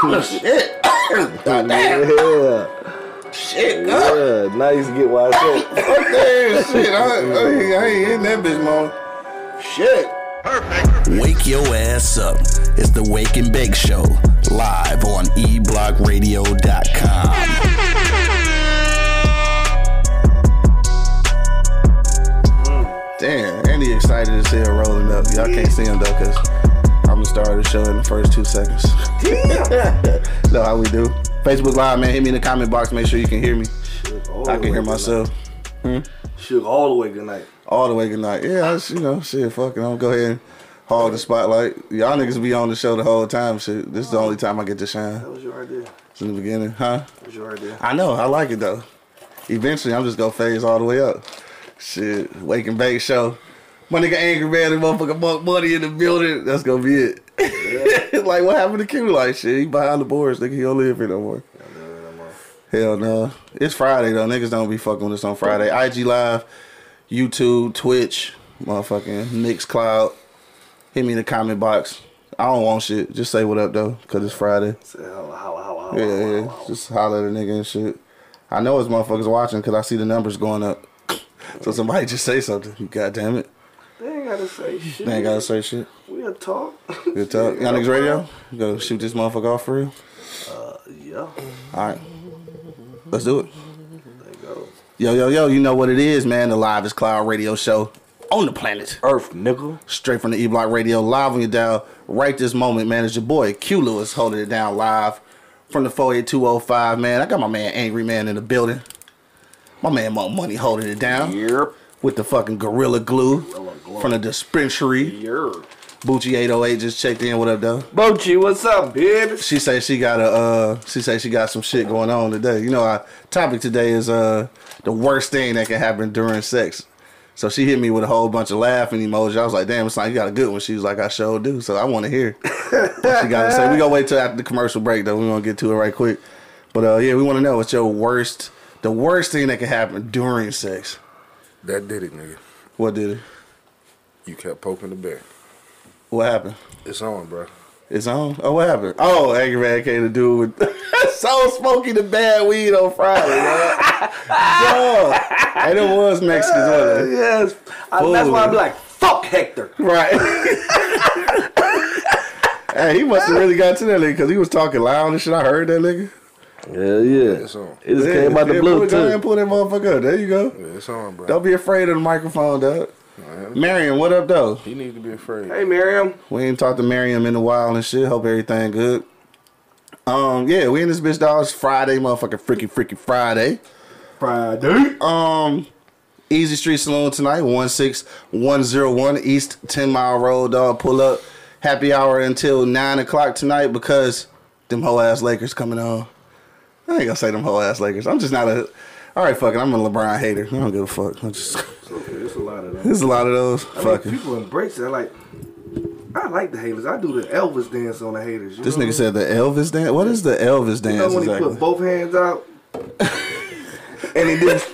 Shit. God damn. Yeah. Shit, God. Yeah. Nice to get washed up. Fuck that shit. I, I, I ain't in that bitch, man. Shit. Perfect. Wake your ass up. It's the Wake and Bake Show, live on eblockradio.com. Damn, Andy excited to see hell rolling up. Y'all can't see him though, cause I'm gonna start the show in the first two seconds. know how we do. Facebook Live, man. Hit me in the comment box. Make sure you can hear me. I can hear myself hmm? Shook all the way good night. all the way good night. Yeah, I just, you know, shit, fucking, I'm gonna go ahead and hog the spotlight. Y'all niggas be on the show the whole time. Shit, this is the only time I get to shine. That was your idea. It's in the beginning, huh? That was your idea. I know, I like it though. Eventually, I'm just gonna phase all the way up. Shit, wake and bake show. My nigga Angry Man and motherfucker Monk Money in the building. That's gonna be it. like, what happened to Q? Like, shit, he behind the boards. Nigga, he don't live here no more. Hell no. It's Friday though. Niggas don't be fucking with us on Friday. IG Live, YouTube, Twitch, motherfucking Mixcloud. Hit me in the comment box. I don't want shit. Just say what up though, cause it's Friday. How how how. Yeah, yeah. Just holler at a nigga and shit. I know it's motherfuckers watching because I see the numbers going up. so somebody just say something. God damn it. They ain't gotta say shit. They ain't gotta say shit. We'll talk. Good talk. Y'all niggas radio? You go shoot this motherfucker off for real? Uh, yeah. Alright. Let's do it. There you go. Yo, yo, yo, you know what it is, man. The Live is Cloud radio show on the planet. Earth, nigga. Straight from the E Block Radio, live on your dial. Right this moment, man. It's your boy Q Lewis holding it down live from the 48205, man. I got my man Angry Man in the building. My man Monk Money holding it down Yep. With the fucking Gorilla Glue from the dispensary. Yep. Bucci 808 just checked in. What up, though? Bochi, what's up, bitch? She say she got a uh she say she got some shit going on today. You know our topic today is uh the worst thing that can happen during sex. So she hit me with a whole bunch of laughing emojis. I was like, damn, it's like you got a good one. She was like, I sure do. So I want to hear what she got to say. We gonna wait till after the commercial break though. We gonna get to it right quick. But uh yeah, we want to know what's your worst the worst thing that can happen during sex. That did it, nigga. What did it? You kept poking the bear. What happened? It's on, bro. It's on. Oh, what happened? Oh, Angry Man came to do with so smoky the bad weed on Friday, man. Dog. And it was Mexicans, wasn't it? Yes. I, that's why I'm like, fuck Hector. Right. hey, he must have really got to that nigga because he was talking loud and shit. I heard that nigga. Hell yeah. It's on. It just Yeah, came out the yeah, blue pull it- Go ahead and pull that motherfucker up. There you go. Yeah, it's on, bro. Don't be afraid of the microphone, dog. Man, Mariam, what up, though? He need to be afraid. Hey, Miriam. We ain't talked to Mariam in a while and shit. Hope everything good. Um, yeah, we in this bitch, dog. It's Friday, motherfucking freaky, freaky Friday. Friday. Um, Easy Street Saloon tonight, 16101 East 10 Mile Road, dog. Pull up. Happy hour until 9 o'clock tonight because them whole ass Lakers coming on. I ain't gonna say them whole ass Lakers. I'm just not a. All right, fuck it. I'm a LeBron hater. I don't give a fuck. I'm just. Okay, there's a lot of them. There's a lot of those. I mean, people embrace it. I like. I like the haters. I do the Elvis dance on the haters. You This nigga said the Elvis dance. What is the Elvis? You dance know when he exactly? put both hands out and he just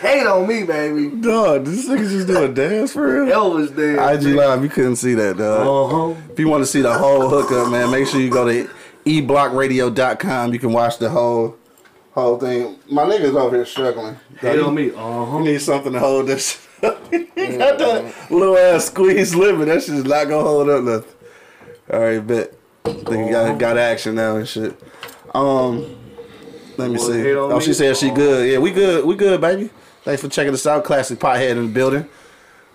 hate on me, baby. Dog, this nigga just do a dance for real. Elvis dance. IG Live, you couldn't see that, dog. Uh-huh. If you want to see the whole hookup, man, make sure you go to eblockradio.com. You can watch the whole whole thing. My nigga's over here struggling. Hate Dog, me. Uh-huh. You need something to hold this. he got that little ass squeeze limit. That shit's not gonna hold up nothing. All right, bet. Think you got got action now and shit. Um, let me see. Oh, me? she said she good. Yeah, we good. We good, baby. Thanks for checking us out. Classic Pothead in the building.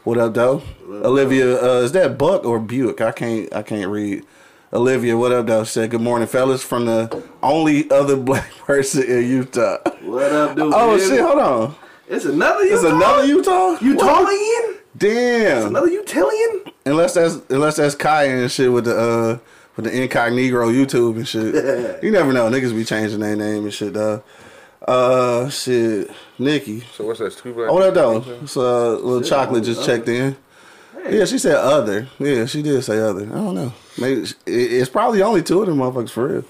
What up, though? Olivia, uh, is that Buck or Buick? I can't. I can't read. Olivia, what up, though? She said, "Good morning, fellas." From the only other black person in Utah. What up, dude? Oh baby? shit! Hold on. It's another Utah. It's another Utah. What? Utalian? Damn. Another Utalian? Unless that's unless that's Kaya and shit with the uh with the incognito YouTube and shit. you never know. Niggas be changing their name and shit, dog. Uh, shit. Nikki. So what's that? Two black Oh, what up, people? though? So, uh, little chocolate just checked in. Yeah, she said other. Yeah, she did say other. I don't know. Maybe it's probably only two of them motherfuckers for real.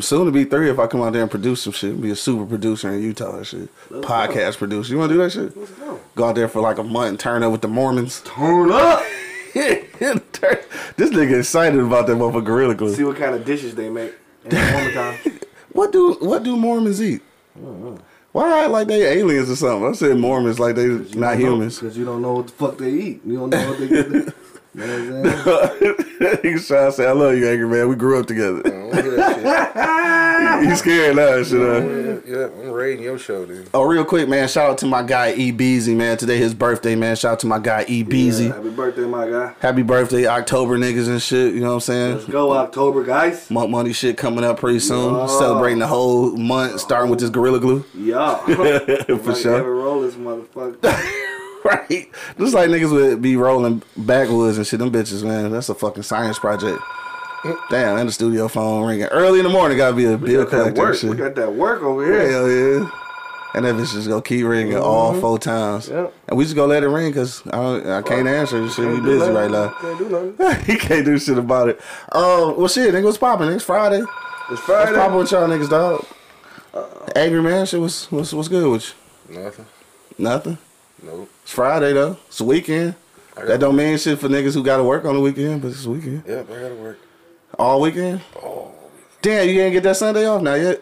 Soon to be three if I come out there and produce some shit. Be a super producer in Utah and shit. Podcast producer. You want to do that shit? Let's go. Go out there for like a month and turn up with the Mormons. Turn up. this nigga excited about that motherfucker gorilla glue. See what kind of dishes they make. In the summertime. What do what do Mormons eat? Why act like they aliens or something? I said Mormons like they not humans. Because you don't know what the fuck they eat. You don't know what they get. You know what I'm saying? He's trying to say, I love you, Angry Man. We grew up together. I don't hear that He's scared now, shit. Uh. shit. yeah, yeah, I'm raiding your show, dude. Oh, real quick, man. Shout out to my guy E Beezy, man. Today his birthday, man. Shout out to my guy E Beezy. Yeah, happy birthday, my guy. Happy birthday, October niggas and shit. You know what I'm saying? Let's go October, guys. Monk money shit coming up pretty soon. Yeah. Celebrating the whole month, starting with this Gorilla Glue. Yeah. For sure. Ever roll this motherfucker. right. Just like niggas would be rolling backwoods and shit. Them bitches, man. That's a fucking science project. Damn, and the studio phone ringing. Early in the morning, gotta be a bill collector. We got that work over here. Hell yeah. And that bitch just gonna keep ringing all four times. Yep. And we just gonna let it ring because I, don't- I can't answer. This shit, we busy nothing. right now. Can't do nothing. he can't do shit about it. Um, well, shit, nigga, what's popping? It's Friday. It's Friday. What's popping with y'all niggas, dog? Angry man, shit, what's, what's, what's good with you? Nothing. Nothing. Nope. It's Friday, though. It's a weekend. That don't mean shit for niggas who gotta work on the weekend, but it's a weekend. Yep, I gotta work. All weekend? Oh, Damn, you ain't get that Sunday off now yet?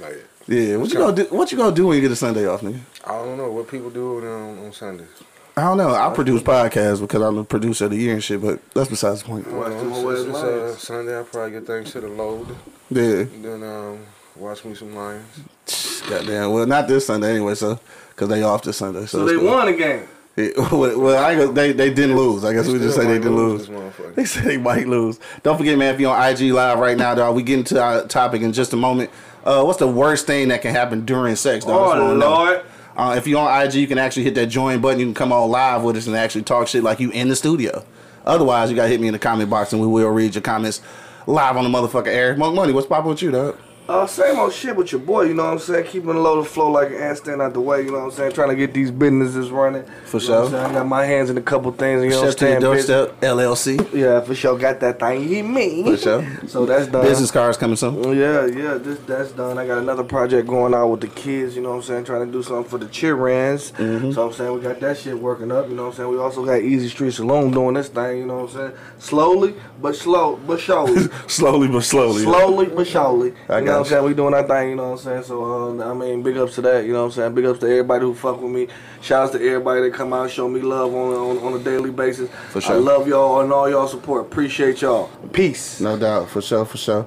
not yet. Yeah, what you gonna do? What you gonna do when you get a Sunday off, nigga? I don't know what people do on, on Sundays. I don't know. I produce podcasts because I'm the producer of the year and shit, but that's besides the point. I don't Watch know, them West Lions. uh, Sunday, I probably get things to the load. Yeah. Then um, watch me some Lions. Goddamn. Well, not this Sunday anyway, so because they off this Sunday. So, So they won a game. Yeah, well, well, I they they didn't lose. I guess we just say they didn't lose. this motherfucker. They said they might lose. Don't forget, man, if you're on IG Live right now, dog, we get into our topic in just a moment. Uh, what's the worst thing that can happen during sex, dog? That's what I Oh, wanna know. Lord. Uh, if you're on IG, you can actually hit that join button. You can come on live with us and actually talk shit like you in the studio. Otherwise, you gotta hit me in the comment box and we will read your comments live on the motherfucker air. Monk Money, what's poppin' with you, dog? Uh, same old shit with your boy, you know what I'm saying? Keeping the load of flow like an ant stand out the way, you know what I'm saying? Trying to get these businesses running. For You sure. I got my hands in a couple things, you know what I'm Chef to your saying? LLC. Yeah, for sure. Got that thing. You me. For sure. So that's done. Business cards coming soon. Oh, Yeah, yeah, this that's done. I got another project going on with the kids, you know what I'm saying, trying to do something for the childrens. Mm-hmm. So I'm saying we got that shit working up, you know what I'm saying? We also got Easy Street Saloon doing this thing, you know what I'm saying? Slowly but slow but surely. Slowly but slowly. Slowly but surely. I got what I'm saying? We doing our thing, you know what I'm saying? So um, I mean big ups to that, you know what I'm saying? Big ups to everybody who fuck with me. Shouts to everybody that come out and show me love on on, on a daily basis. For sure. I love y'all and all y'all support. Appreciate y'all. Peace. No doubt, for sure, for sure.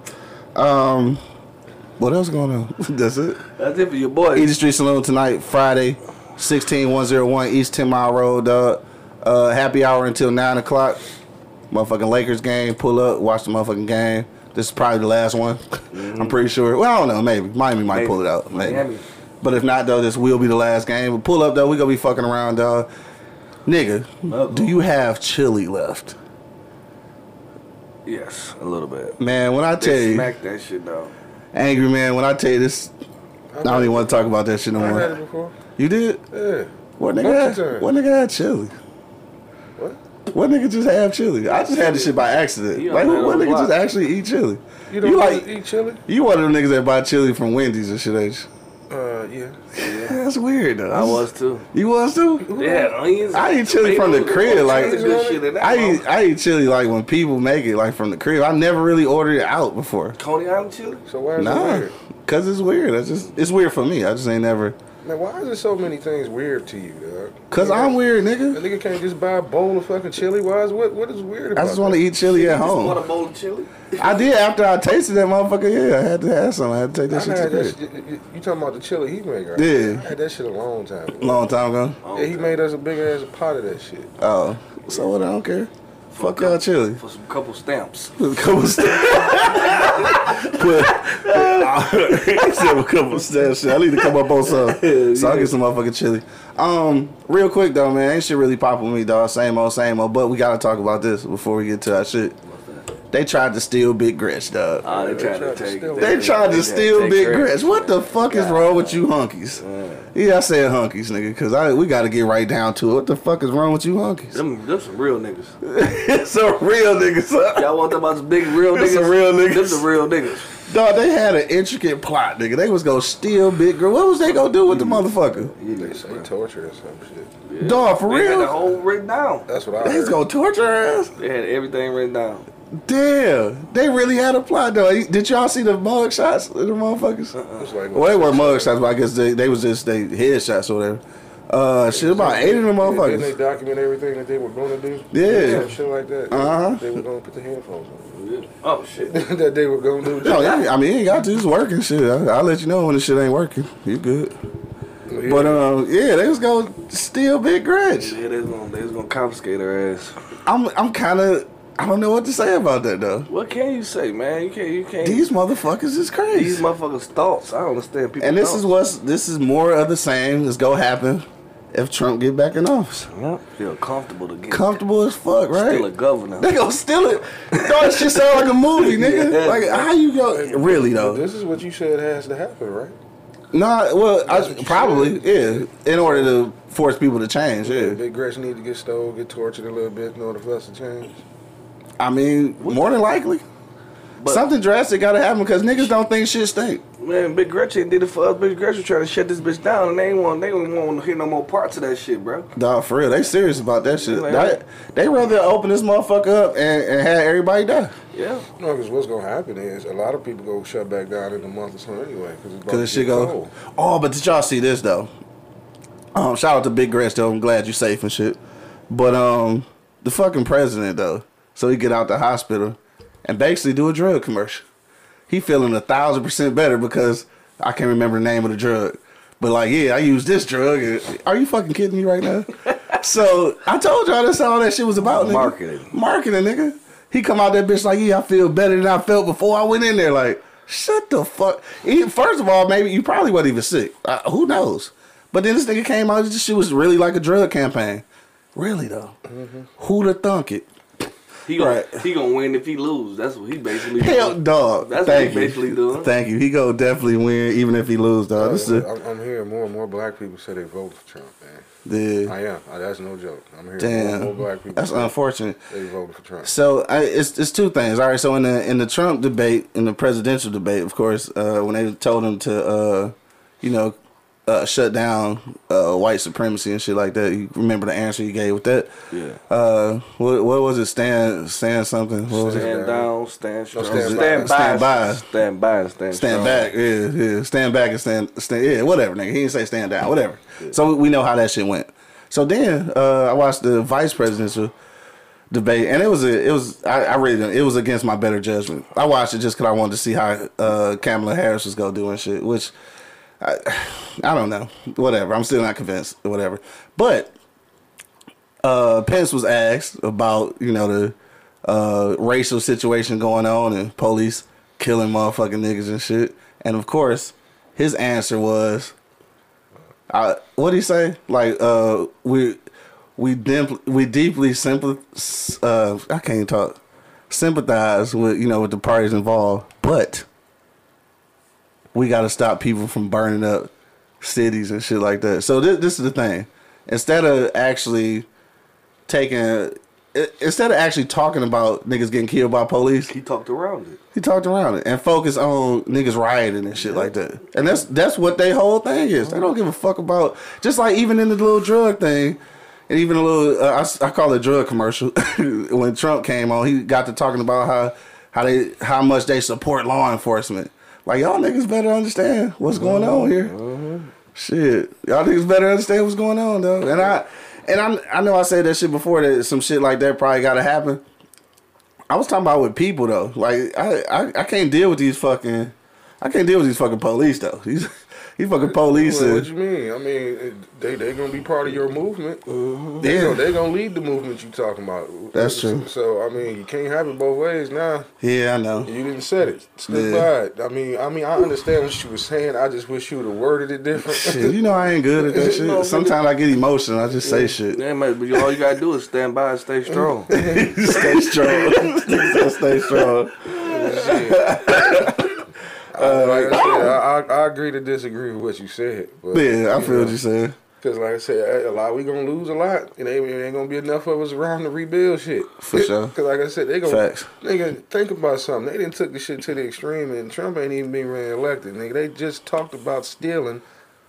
Um, what else going on? That's it. That's it for your boy. Easy Street Saloon tonight, Friday, 16101 East 10 Mile Road, dog. Uh, happy hour until 9 o'clock. Motherfucking Lakers game. Pull up, watch the motherfucking game. This is probably the last one. Mm-hmm. I'm pretty sure. Well, I don't know. Maybe. Miami might Maybe. pull it out. Maybe. Miami. But if not, though, this will be the last game. But pull up, though. We going to be fucking around, dog. Nigga, Uh-oh. do you have chili left? Yes, a little bit. Man, when I tell They you, smack that shit though. angry man, when I tell you this, I don't even want to talk about that shit no I had it more. before. You did? Yeah. What Monkey nigga? Had, turn. what nigga had chili? What? What nigga just have chili? I just had this shit by accident. Like, on what, what nigga block. just actually eat chili? You don't You like like eat chili? you one of them niggas that buy chili from Wendy's and shit, ain't you? Uh, yeah. yeah. That's weird though. I was too. You was too? Yeah, onions. I eat chili from the crib, like- kinds of good shit I eat. I eat chili like when people make it like from the crib. I never really ordered it out before. Coney Island chili. So why is it weird? cause it's weird. It's just it's weird for me. I just ain't never. Man, why is there so many things weird to you, dog? Cause I'm weird, A nigga. nigga can't just buy a bowl of fucking chili. Why is what? What is weird I just want to eat chili at You just want a home. bowl of chili? I did after I tasted that motherfucker. Yeah, I had to have some. I had to take that that? I shit to that crib. shit, you, you talking about the chili he made, right? Yeah. I had that shit a long time ago. Long time ago. Yeah, he made us a big ass pot of that shit. Oh, so what? I don't care. Fuck y'all chili. For some couple stamps. Put a couple stamps. Put, I said a couple stamps. I need to come up on some. So I'll get some motherfucking chili. Um, real quick though, man, ain't shit really popping with me, dog. Same old, same old. But we gotta talk about this before we get to that shit. They tried to steal Big Gretch, dog. Oh, they They tried to tried to take. steal They tried to steal take Big credit. Gretch. What the fuck is wrong with you hunkies? Yeah, I said hunkies, nigga, because I we got to get right down to it. What the fuck is wrong with you hunkies? Them, them some real niggas. it's some real niggas. Huh? Y'all want them about some big real Them niggas? some real niggas. Them some real niggas. Dog, they had an intricate plot, nigga. They was gonna steal Big Gretch. What was they gonna do with the motherfucker? They say torture or some shit. Dog, for They had the whole written down. That's what I They was gonna torture her ass? They had everything written down. Damn, they really had a plot though. Did y'all see the mug shots of the motherfuckers? It's like, Well, they weren't mug shots, but I guess they, they was just they head shots or whatever. Uh, shit, about eight of them Didn't they motherfuckers. document everything that they were going to do? Yeah. Some shit like that. Uh-huh. They were going to put the headphones on. Oh shit. that they were going to do. No, yeah, I mean, you ain't got to. It's working. Shit, I, I'll let you know when the shit ain't working. You good? Yeah. But um, yeah, they was gonna steal Big Gretch. Yeah, they was gonna, they was gonna confiscate her ass. I'm I'm kind of I don't know what to say about that though. What can you say, man? You can't. You can't. These motherfuckers is crazy. these motherfuckers' thoughts. I don't understand people. And this thoughts. is what's this is more of the same that's gonna happen if Trump get back in office. Yep. Feel comfortable to get Comfortable as fuck, right? Still a governor. They gonna steal it. Dog, that shit sound like a movie, nigga. Yeah. Like how you go? Really But though? This is what you said has to happen, right? Nah, well, I, what you probably yeah. In order to force people to change, yeah. Big Gretch need to get stole, get tortured a little bit in order for us to change. I mean, more than likely, But- something drastic gotta happen because niggas don't think shit stink. Man, Big Gretchen did it for us. Big Gretchen trying to shut this bitch down, and they ain't want they don't want to hear no more parts of that shit, bro. Dog, for real, they serious about that shit. Like- They, they rather open this motherfucker up and, and have everybody die Yeah. No, because what's going to happen is a lot of people go shut back down in a month or so anyway. Because it's because this shit get go. cold. Oh, but did y'all see this though? Um, shout out to Big Gretchen. though. I'm glad you're safe and shit. But um, the fucking president though, so he get out the hospital and basically do a drug commercial. He feeling a thousand percent better because I can't remember the name of the drug. But like, yeah, I use this drug. and- Are you fucking kidding me right now? so I told y'all that's all that shit was about. Nigga. Marketing. Marketing, nigga. He come out that bitch like, yeah, I feel better than I felt before I went in there. Like, shut the fuck. He, first of all, maybe you probably wasn't even sick. Uh, who knows? But then this nigga came out. This shit was really like a drug campaign. Really though. Who'd have thunk it? He gonna Right. he gonna win if he lose. That's what he basically. Hell, doing. dog. That's what Thank he you. basically doing. Thank you. He go definitely win even if he lose, dog. This is I'm, I'm hearing more and more black people say they vote for Trump, man. the I am. I, that's no joke. I'm hearing more damn. and more black people That's say unfortunate. they voted for Trump. So I, it's it's two things. All right. So in the in the Trump debate, in the presidential debate, of course, uh, when they told him to, uh, you know, uh, shut down uh, white supremacy and shit like that, you remember the answer you gave with that? Yeah. Uh, what what was it? Stand stand something. What was it? Stand down, stand strong, stand stand, by. by, Stand by. stand by, and stand, Stand strong. back, yeah, yeah. Stand back and stand, stand, yeah, whatever, nigga. He didn't say stand down, whatever. So we know how that shit went. So then uh, I watched the vice presidential debate, and it was a, it was I, I really didn't- it was against my better judgment. I watched it just because I wanted to see how uh, Kamala Harris was gonna do and shit, which I, I don't know, whatever. I'm still not convinced, whatever. But uh, Pence was asked about you know the uh, racial situation going on and police killing motherfucking niggas and shit, and of course his answer was, I, what did he say? Like uh, we we deep, we deeply sympath uh, I can't talk sympathize with you know with the parties involved, but we got to stop people from burning up cities and shit like that. So this, this is the thing. Instead of actually taking, instead of actually talking about niggas getting killed by police, He talked around it. he talked around it and focused on niggas rioting and shit like that. And that's that's what their whole thing is. They don't give a fuck about just like even in the little drug thing. And even a little, uh, I, I call it drug commercial. when Trump came on, he got to talking about how how they how much they support law enforcement. Like y'all niggas better understand what's going on here. Shit, y'all niggas better understand what's going on though. And I and I I know I said that shit before that some shit like that probably got to happen. I was talking about with people though. Like I, I, I can't deal with these fucking. I can't deal with these fucking police though. These he fucking police. Well, what and- you mean? I mean, it- they they gonna be part of your movement. Mm-hmm. They Yeah. gonna, they gonna lead the movement you talking about. That's true. So I mean, you can't have it both ways now. Yeah, I know. You didn't said it. Stick Yeah. by it. I mean, I mean, I understand what you was saying. I just wish you would have worded it different. Shit, you know I ain't good at that No, shit. Sometimes I get emotional. I just say shit. Yeah, man, but all you gotta do is stand by and stay strong. stay strong. stay strong. Uh, like I said, I, I, I agree to disagree with what you said. But, Yeah, I feel what you're saying. Because like I said, a lot we gonna lose a lot, and ain't, ain't gonna be enough of us around to rebuild shit. For sure. Because like I said, they gonna Facts. nigga think about something. They didn't took the shit to the extreme, and Trump ain't even been reelected. Nigga, they just talked about stealing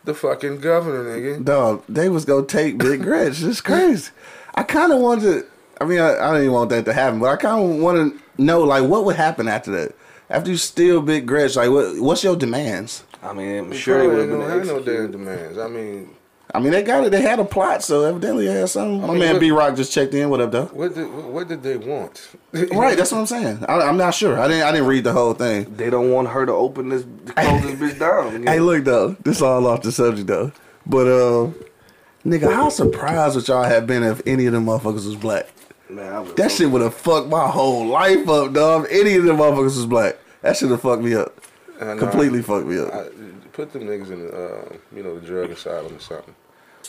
the fucking governor, nigga. Dog, they was gonna take Big Gretch. It's crazy. I kind of wanted. I mean, I, I don't even want that to happen, but I kind of want to know like what would happen after that. After you steal Big Gretch, like what? What's your demands? I mean, I'm sure they would have been gonna have no damn demands. I mean, I mean, they got it. They had a plot, so evidently they had something. My mean, man B Rock just checked in. What up, though? what did what did they want? Right, that's what I'm saying. I, I'm not sure. I didn't. I didn't read the whole thing. They don't want her to open this, to close this bitch down. Hey, look though, this all off the subject though. But uh, nigga, how surprised would y'all have been if any of them motherfuckers was black? Man, I That shit would have fucked my whole life up, dog. If any of them motherfuckers was black, that should have fucked me up. I know, Completely fucked me up. I, put them niggas in, the, uh, you know, the drug asylum or something.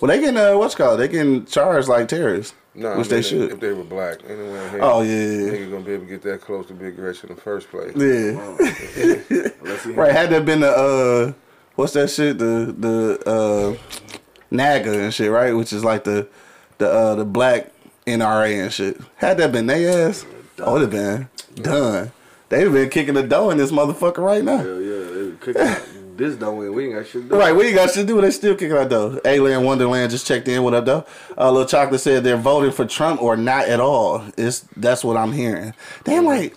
well, they can uh, what's it called? They can charge like terrorists, No, which I they should. If they were black, anyway. Hey, Oh, yeah, yeah, yeah. nigga gonna be able to get that close to Big Gretch in the first place. yeah, Let's right. Had that been the uh, what's that shit? The the uh, NAAGA and shit, right? Which is like the the uh, the black NRA and shit. Had that been they ass, oh, would have been done. They'd have been kicking the dough in this motherfucker right now. Hell yeah, they was cooking. this don't win. We ain't got shit to do. Right, what you got shit to do? They still kicking out though. Alien Wonderland just checked in. What up though? Uh, Little Chocolate said they're voting for Trump or not at all. It's that's what I'm hearing. Damn, like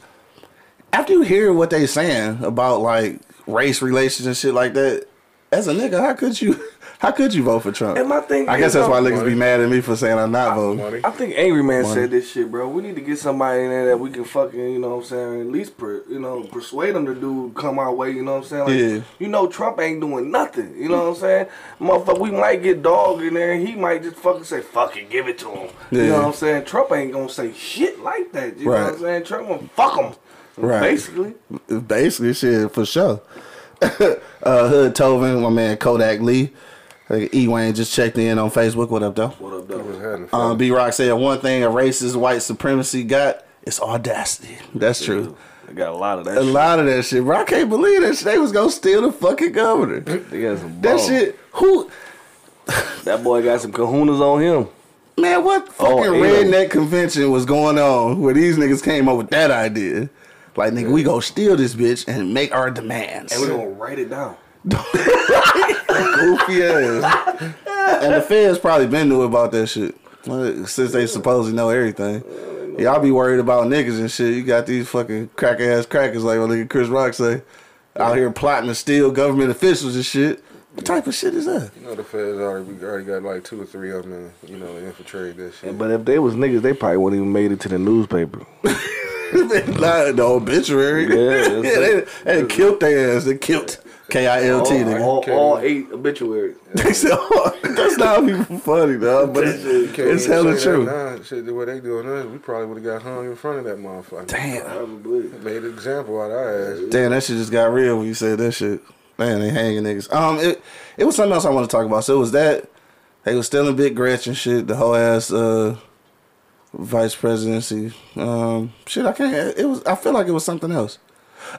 after you hear what they saying about like race relations and shit like that, as a nigga, how could you? How could you vote for Trump? And my thing I guess that's why niggas be mad at me for saying I'm not voting. Money. I think Angry Man Money. said this shit, bro. We need to get somebody in there that we can fucking, you know what I'm saying, at least, per, you know, persuade them to do come our way, you know what I'm saying? Like, Yeah. You know, Trump ain't doing nothing, you know what I'm saying? Motherfucker, we might get dog in there and he might just fucking say, fuck it, give it to him. You know what I'm saying? Trump ain't gonna say shit like that, you know what I'm saying? Trump gonna fuck him. Right. Basically. Basically, shit for sure. uh, Hood Tovin, my man Kodak Lee, E Wayne just checked in on Facebook. What up though? What up, though? was having fun. Um, B Rock said one thing a racist white supremacy got is audacity. That's true. I got a lot of that A shit. lot of that shit, bro. I can't believe that shit. They was gonna steal the fucking governor. They got some Balls. That shit. Who? That boy got some kahunas on him. Man, what fucking Oh, ew. redneck convention was going on where these niggas came up with that idea? Like, nigga, we go steal this bitch and make our demands. And we're gonna write it down. goofy ass. and the feds probably been knew about that shit. Since they supposedly know everything. Y'all be worried about niggas and shit. You got these fucking crack ass crackers like what nigga Chris Rock say. Out here plotting to steal government officials and shit. What type of shit is that? You know the feds already we already got like two or three of them, and, you know, infiltrated that shit. But if they was niggas, they probably wouldn't even made it to the newspaper. Not the obituary. Yeah, that's they, they killed their ass. They killed K I L T. all, nigga. all, all eight obituaries. They said, oh, that's not even funny, dog. But it's, You can't it's hella true. That now. Shit, the way they doing us, we probably would have got hung in front of that motherfucker. Damn. Probably. Made an example out of our ass. Damn, that shit just got real when you said that shit. Man, they hanging niggas. Um, it it was something else I want to talk about. So it was that they was stealing Big Gretch and shit. The whole ass uh vice presidency. Um, shit, I can't. It was. I feel like it was something else.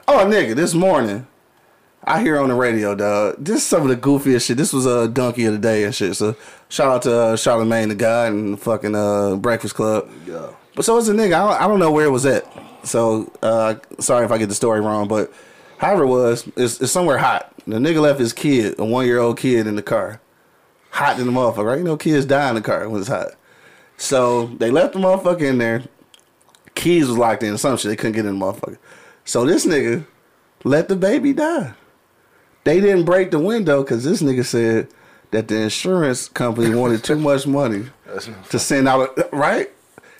Oh, nigga, this morning I hear on the radio, dog. This is some of the goofiest shit. This was a uh, donkey of the day and shit. So shout out to uh, Charlamagne the guy and fucking uh Breakfast Club. Yeah. But so it's a nigga. I don't, I don't know where it was at. So uh, sorry if I get the story wrong, but however it was, it's, it's somewhere hot. The nigga left his kid, a one year old kid, in the car. Hot in the motherfucker, right? You know, kids die in the car when it's hot. So they left the motherfucker in there. Keys was locked in, some shit. They couldn't get in the motherfucker. So this nigga let the baby die. They didn't break the window because this nigga said that the insurance company wanted too much money to send out a right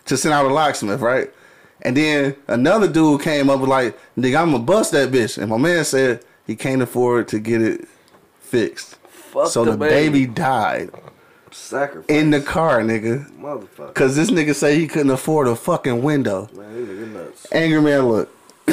to send out a locksmith, right? And then another dude came up with like, nigga, I'm gonna bust that bitch. And my man said he can't afford to get it fixed. Fuck so the, the baby died sacrifice in the car, nigga. motherfucker. Cause this nigga say he couldn't afford a fucking window. Man, nigga nuts. Angry man, look.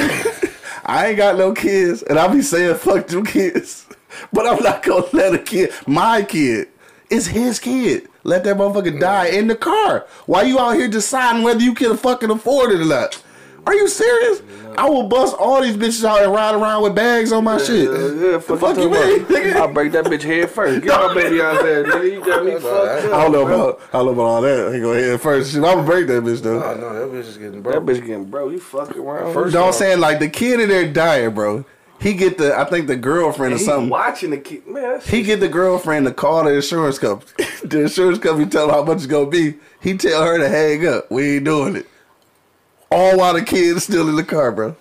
I ain't got no kids, and I be saying fuck them kids. But I'm not gonna let a kid, my kid, it's his kid. Let that motherfucker die in the car. Why you out here deciding whether you can fucking afford it or not? Are you serious? I will bust all these bitches out and ride around with bags on my shit. Yeah, yeah, fuck, fuck you you mean, talking nigga? about? I'll break that bitch head first. Get my baby out there, nigga. You got me fucked up. I don't know about I don't know about all that. He go ahead first. Shit, I'm gonna break that bitch though. Oh no, that bitch is getting broke. That bitch getting bro. You fucking around. First You know what I'm saying? Like the kid in there dying, bro. He get the I think the girlfriend or something. watching the kid. Man, that He get the girlfriend to call the insurance company. the insurance company tell her how much it's gonna be. He tell her to hang up. We ain't doing it. All while the kid's still in the car, bro.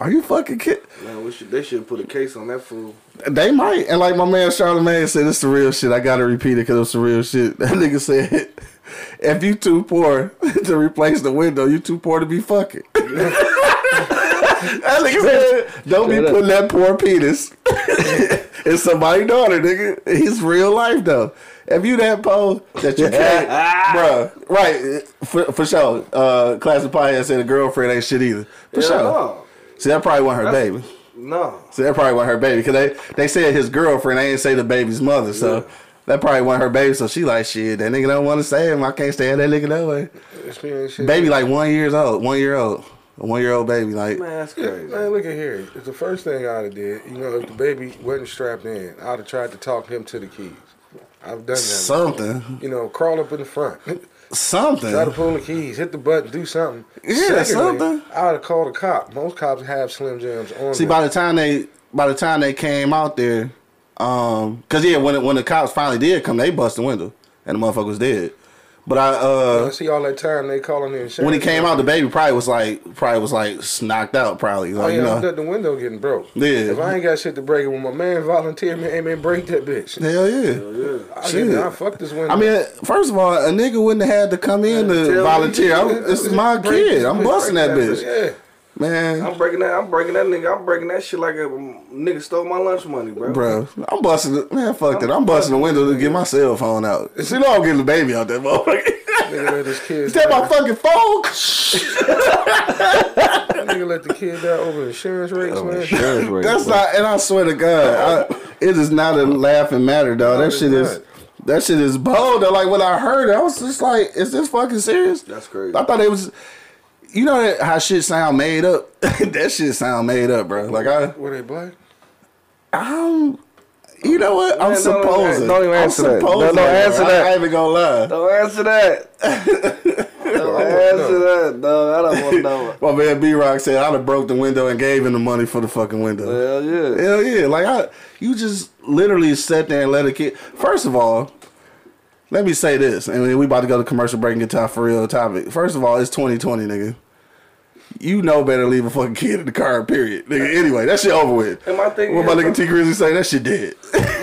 Are you fucking kid? Man, we should, they should put a case on that fool. They might. And like my man Charlamagne said, it's the real shit. I gotta repeat it because it's the real shit. That nigga said, if you too poor to replace the window, you too poor to be fucking. that nigga said, don't be up. putting that poor penis in somebody's daughter, nigga. He's real life though. If you that poor that you can't, bruh, right, for, for sure. Uh, Class of Pie said a girlfriend ain't shit either. For Yeah, sure. no. See, that probably wasn't her baby. No. So that probably wasn't her baby because they they said his girlfriend. They didn't say the baby's mother. So Yeah. that probably wasn't her baby. So she like shit. That nigga don't want to say him. I can't stand that nigga that way. Shit. Baby like one years old. One year old. A one year old baby. Like Man, that's crazy. Man, look at here. It's the first thing I'd have did. You know, if the baby wasn't strapped in, I'd have tried to talk him to the keys. I've done that. something. You know, crawl up in the front, Something. try to pull the keys, hit the button, do something. Yeah, something. I'd have called a cop. Most cops have Slim Jims on. See, them. by the time they by the time they came out there, um, cause yeah, when it, when the cops finally did come, they bust the window and the motherfucker was dead. But I uh. I see all that time they calling the insurance. When he came out, the baby probably was like, probably was like knocked out, probably. Oh Like, yeah, you know, the, the window getting broke. Yeah. If I ain't got shit to break it, when my man volunteered me, hey man, break that bitch. hell yeah. hell I, Shit. get, I fuck this window. I mean, first of all, a nigga wouldn't have had to come in tell to me. volunteer. I'm, this is my kid. I'm bitch, busting break that bitch, Yeah. Man. I'm breaking that. I'm breaking that nigga. I'm breaking that shit like a um, nigga stole my lunch money, bro. Bro, I'm busting it. Man, fuck that. I'm busting the window to get my cell phone out. See, no, I'm getting the baby out that motherfucker. Nigga let his kid. Is that my fucking phone? Nigga let the kid die over insurance rates, man. That's not, and I swear to God, I, it is not a laughing matter, dog. That it's shit is, that shit is bold. Like when I heard it, I was just like, is this fucking serious? That's crazy. I thought it was, you know that how shit sound made up. that shit sound made up, bro. Like I, Were they black? I'm, you know what? I'm Man, don't even- supposing. don't even I'm answer that. supposing, Don't- don't answer bro. that. I, I ain't even gonna lie. Don't answer that. don't answer that, dog. I don't want to know. My man B Rock said I'd have broke the window and gave him the money for the fucking window. Hell yeah. Hell yeah! Like I, you just literally sat there and let a kid. First of all, let me say this, and we about to go to commercial break and get to our for real topic. First of all, it's 2020, nigga. You know better leave a fucking kid in the car. Period, nigga. Anyway, that shit over with. And my thing what my nigga T Grizzly say? That shit dead.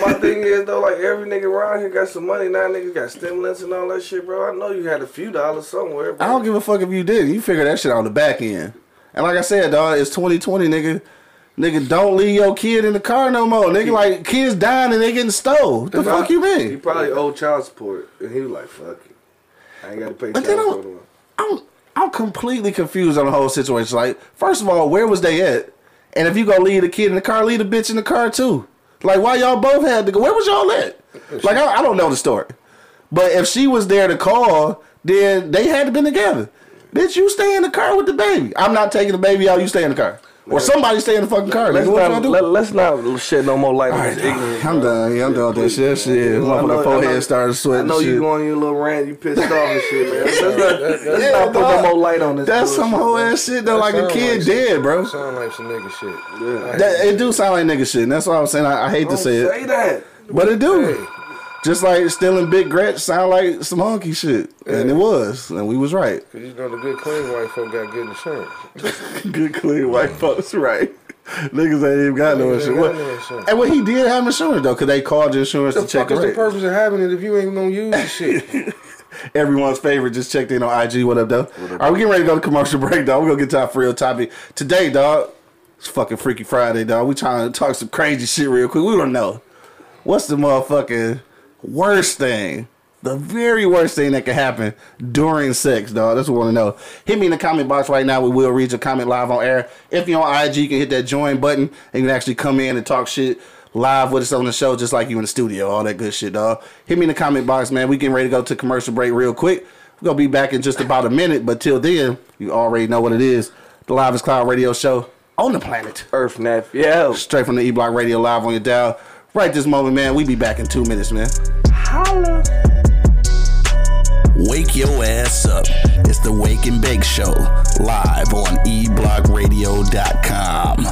My thing is though, like every nigga around here got some money now. Niggas got stimulants and all that shit, bro. I know you had a few dollars somewhere, bro. I don't give a fuck if you did. You figure that shit out on the back end. And like I said, dog, it's 2020, nigga. Nigga, don't leave your kid in the car no more. Nigga, like kids dying and they getting stole. What the fuck you mean? He probably owed child support, and he was like, "Fuck it, I ain't got to pay But child support." I'm- no. I'm I'm completely confused on the whole situation. Like, first of all, where was they at? And if you gonna leave the kid in the car, leave the bitch in the car too. Like, why y'all both had to go? Where was y'all at? Like, I, I don't know the story. But if she was there to call, then they had to been together. Bitch, you stay in the car with the baby. I'm not taking the baby out. You stay in the car, or somebody stay in the fucking car. Let's Nigga, what not, let, let's not shed no more light on this ignorant. I'm done. Yeah, I'm done with that shit. Shit. I I forehead started I know you going your little rant, you pissed off and shit, man. Let's not, let's Yeah, not put no more light on this. That's some whole ass shit though. Like a kid dead, bro. Sound like some nigga shit. Yeah. That, it do sound like nigga shit. And that's why I'm saying I, I hate Don't to say it, say that. but it do. Hey. Just like stealing Big Gretch sound like some honky shit, and it was, and we was right. Cause you know the good clean white folk got good insurance. Good clean white folks, right? Niggas ain't even got no insurance. got no insurance. And what he did have insurance though, cause they called the insurance The to check the is the purpose of having it if you ain't gonna use the shit? Everyone's favorite just checked in on IG. What up, though? All right, we getting ready to go to commercial break, dog. We're gonna get to our real topic today, dog. It's fucking Freaky Friday, dog. We trying to talk some crazy shit real quick. We don't know. What's the motherfucking worst thing? The very worst thing that could happen during sex, dog. That's what we want to know. Hit me in the comment box right now. We will read your comment live on air. If you're on IG, you can hit that join button and you can actually come in and talk shit live with us on the show, just like you in the studio. All that good shit, dog. Hit me in the comment box, man. We getting ready to go to commercial break real quick. We're gonna be back in just about a minute, but till then, you already know what it is. The Live is Cloud Radio Show on the planet. Earth nephew. Yeah. Straight from the E Block Radio live on your dial. Right this moment, man. We be back in two minutes, man. Holla. Wake your ass up. It's the Wake and Bake Show, live on eblockradio.com.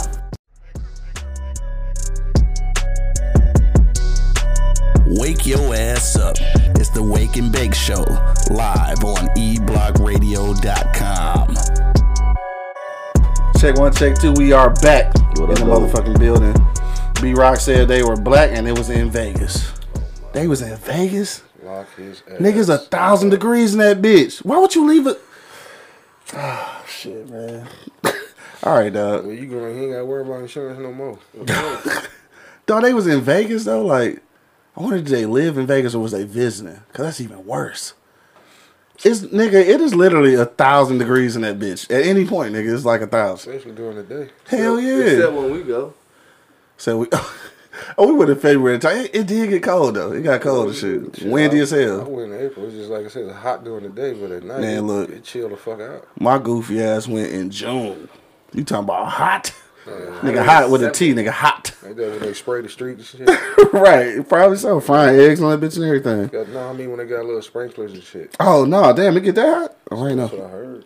Wake your ass up. It's the Wake and Bake Show, live on eblockradio.com. Check one, check two. We are back What in the motherfucking building. B Rock said they were black and it was in Vegas. They was in Vegas. Lock his ass. Niggas a thousand degrees in that bitch. Why would you leave it? Ah, shit, man. All right, dog. Well, you gonna he ain't gotta worry about insurance no more. Dog, they was in Vegas though. Like, I wonder did they live in Vegas or was they visiting? Cause that's even worse. It's nigga, it is literally a thousand degrees in that bitch. At any point, nigga, it's like a thousand. Especially during the day. Hell yeah. Except when we go. So we, oh, we went in February. It, it did get cold though. It got cold oh, and shit. Windy as hell. I went in April. It's just like I said, it's hot during the day, but at night, Man, it, look. it chill the fuck out. My goofy ass went in June. You talking about hot? nigga, hot with a T. Nigga, hot. Like that when they spray the street and shit. right, probably so. Fine eggs on that bitch and everything. got, no, I mean when they got little sprinklers and shit. Oh no, damn, it get that hot? Oh, I ain't That's what I heard.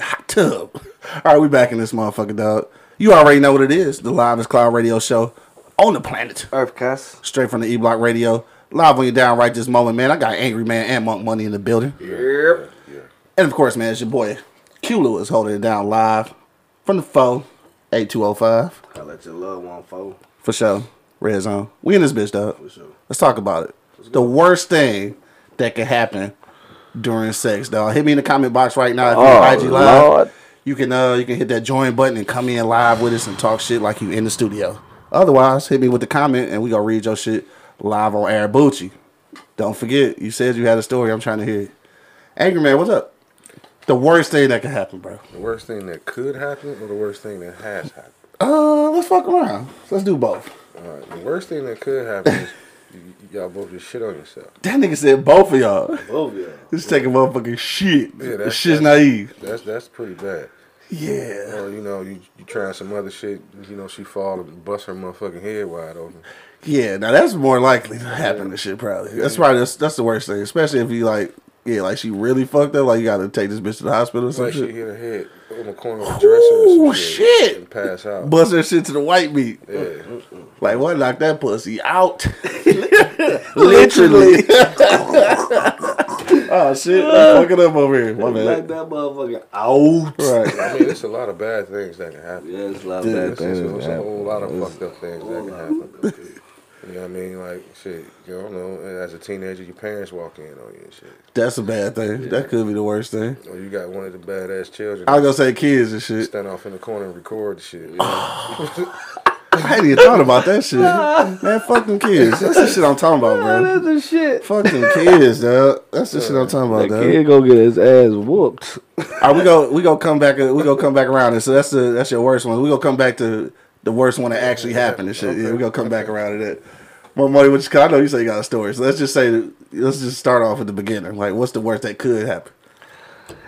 Hot tub. All right, we back in this motherfucker, dog. You already know what it is. The Live is Cloud Radio Show on the planet. Earth cast. Straight from the E Block Radio. Live on you down right this moment, man. I got Angry Man and Monk Money in the building. Yep. Yeah. And of course, man, it's your boy Q Lewis holding it down live from the phone, 8205. I let your love one fall. For sure. Red zone. We in this bitch, dog. For sure. Let's talk about it. The worst thing that could happen during sex, dog. Hit me in the comment box right now if you're Oh, on IG live. Lord. You can uh you can hit that join button and come in live with us and talk shit like you in the studio. Otherwise, hit me with the comment and we gonna read your shit live on Air Bucci. Don't forget, you said you had a story. I'm trying to hear it. Angry man, what's up? The worst thing that could happen, bro. The worst thing that could happen or the worst thing that has happened? Uh, let's fuck around. Let's do both. All right. The worst thing that could happen is y'all both just shit on yourself. That nigga said both of y'all. Oh, yeah. Just taking motherfucking shit. Yeah, Yeah, that's- shit's that's- naive. That's that's pretty bad. Yeah. Or you know, you you trying some other shit. You know, she fall and bust her motherfucking head wide open. Yeah, now that's more likely to happen to shit probably. That's probably that's, that's the worst thing. Especially if you like yeah, like she really fucked up, like you gotta take this bitch to the hospital or some Like she shit. hit her head on the corner of the dresser Ooh, shit. and pass out. Bust her shit to the white meat. yeah. Like what knock that pussy out. Literally. oh shit. Uh, I'm fucking up over here. My man. Like that motherfucker out. Right. I mean, it's a lot of bad things that can happen. Yeah, it's a lot of Dude, bad things. it's, it's a whole lot of fucked up things that can happen. You know what I mean? Like, shit, you don't know. As a teenager, your parents walk in on you and shit. That's a bad thing. That could be the worst thing. Or you got one of the badass children I was gonna say kids and shit. stand off in the corner and record the shit. I ain't even thought about that shit. Man, fuck them kids. That's the shit I'm talking about, bro. That's the shit. Fuck them kids, dog. That's the shit I'm talking about, That dog. kid gonna get his ass whooped. All right, we go we go come back we go come back around and so that's the that's your worst one. We gonna come back to the worst one that actually happened and shit. Yeah, we gonna come back around to that. More money, which cause I know you say you got a story. So let's just say that- let's just start off at the beginning. Like, what's the worst that could happen?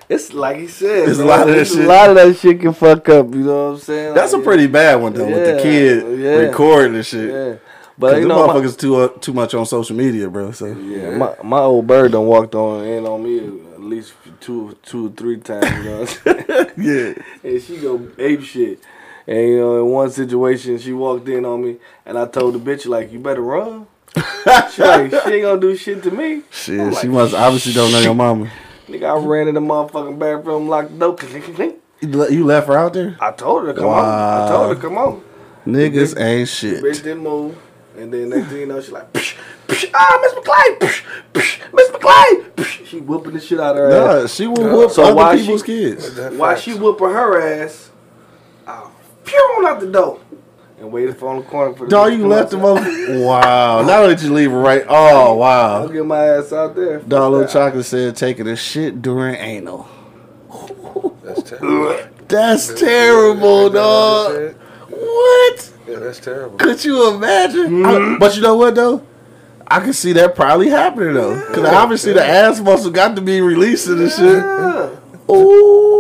It's like he said. It's a lot of that shit. A lot of that shit can fuck up. You know what I'm saying? That's a Like, pretty bad one though, with the kid yeah. recording and shit. Yeah. But you know, my, motherfuckers too uh, too much on social media, bro. So yeah, my my old bird done walked on in on me at least two, two, three times. You know what I'm saying? yeah, and she go ape shit. And you know, in one situation, she walked in on me, and I told the bitch like, "You better run." she like, "She ain't gonna do shit to me." shit. I'm she like, must obviously don't know your mama. Nigga, I ran in the motherfucking bathroom, locked the door. You left her out there. I told her to come on. I told her to come on. Niggas ain't Bitch shit. didn't move. And then next thing you know, she like, psh, psh, ah, Miss McClay, psh, psh, Miss McClay. Psh. She whooping the shit out of her ass. Nah, she will whoop So other why she- people's kids. That While she whooping her ass, I pew out the door. And waited for on the corner for the Dog, you left him outside. over. Wow. Not only did you leave her right. Oh, wow! I'll wow. get my ass out there. Dog, little chocolate said taking a shit during anal. That's terrible. That's terrible, Is what dog. they? What? Yeah, that's terrible. Could you imagine? I- but you know what though? I can see that probably happening though, because obviously the ass muscle got to be releasing and shit. Ooh, Oh,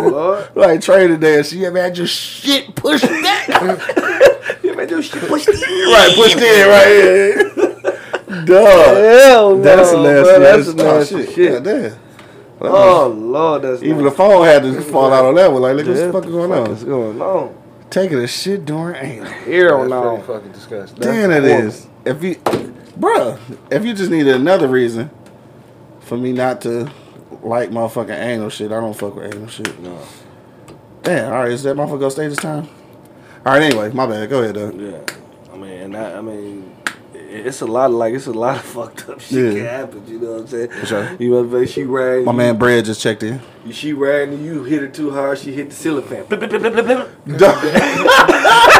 Lord. like training there. She had your shit pushed down. You made your shit push through. right, pushed in right here. Dog, Hell no, that's a nasty. bro. That's ass- a nasty oh, shit. shit. Goddamn. Oh Lord, that's Even the phone had to fall out on that one. Like, look, what's the fuck going What's on? What's going on? Taking a shit during anal. Hell That's no. fucking disgusting. Damn, it is. If you, bruh, if you just needed another reason for me not to like motherfucking anal shit, I don't fuck with anal shit. No. Damn, all right, is that motherfucker gonna stay this time? All right, anyway, my bad. Go ahead, though. Yeah. I mean, and I, I mean, it's a lot of like it's a lot of fucked up shit Yeah. can happen. You know what I'm saying? For sure. You know, if she ran. My you, man Brad just checked in. She ran and you hit her too hard. She hit the ceiling fan.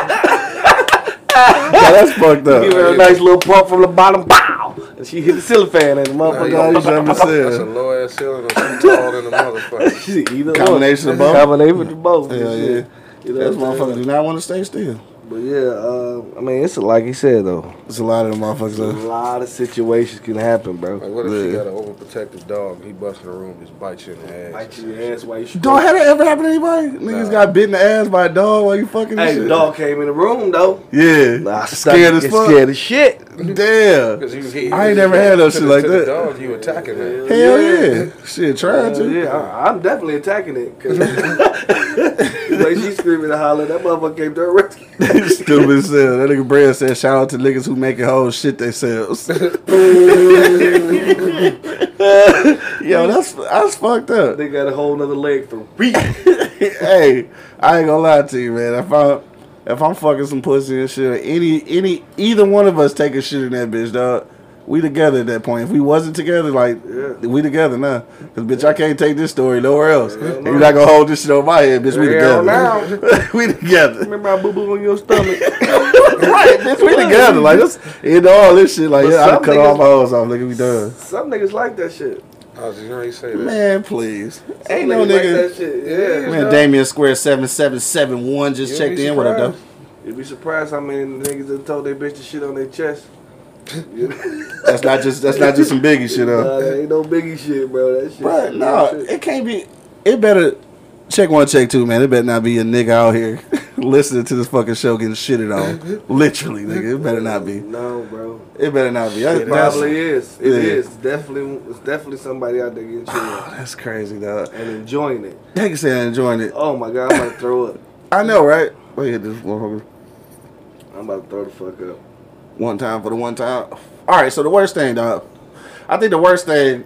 Yeah, that's fucked up. Give her a nice little pump from the bottom. Pow! And she hit the ceiling fan and the motherfucker. you- you never That's a low ass ceiling or some tall than a motherfucker. Either Combination one. of both? Combination of both. Hell yeah. You know Those what motherfuckers do not want to stay still. But yeah, uh, I mean, it's like he said though. It's a lot of them motherfuckers. A lot of situations can happen, Like, bro. what if she Yeah. got an overprotective dog? He busts in the room, just bites you in the ass. Bite your ass while you Dog, had that ever happen to anybody? Niggas got bit in the ass by a dog while you fucking Hey, the dog came in the room though. Yeah. Nah, scared as fuck. Scared as shit. Damn. 'Cause he- he- I ain't he- never had no shit like that. The dog, you attacking him. Hell yeah. Shit, trying Uh, to. yeah, I, I'm definitely attacking it. Cause the she screaming and hollering, that motherfucker came to her rescue. Stupid as hell. That nigga Brad said, shout out to niggas who make making whole shit they themselves. Yo, that's that's fucked up. They got a whole nother leg for reach. hey, I ain't gonna lie to you, man. If I if I'm fucking some pussy and shit, any any either one of us take a shit in that bitch, dog. We together at that point. If we wasn't together, like Yeah. we together now. Cause bitch, I can't take this story nowhere else. Hell And no. You're not gonna hold this shit on my head, bitch. We Hell together. we together. Remember I boo boo on your stomach? right, bitch. We together. Like this, you know all this shit. Like But yeah, I some cut all my hoes off. Look at me done. Some niggas like that shit. I was just gonna say that. Man, please. Some Ain't no niggas like that shit. Yeah. Man, Damien Square seven seven seven one just You'll checked in. What up, though? You'd be surprised how many niggas that told their bitch to shit on their chest. That's not just that's not just some biggie shit, Nah, though. that ain't no biggie shit, bro. That shit. No, shit. it can't be. It better check one, check two, man. It better not be a nigga out here listening to this fucking show getting shitted on. Literally, nigga. It better not be. No, bro. It better not be. That- It that's, probably is. It Yeah. is definitely. It's definitely somebody out there getting shit on that's crazy, dog. and enjoying it. They can say I'm enjoying it. Oh my god, I'm about to throw up. I know, right? Wait, this motherfucker. I'm about to throw the fuck up. One time for the one time. All right, so the worst thing, dog. I think the worst thing.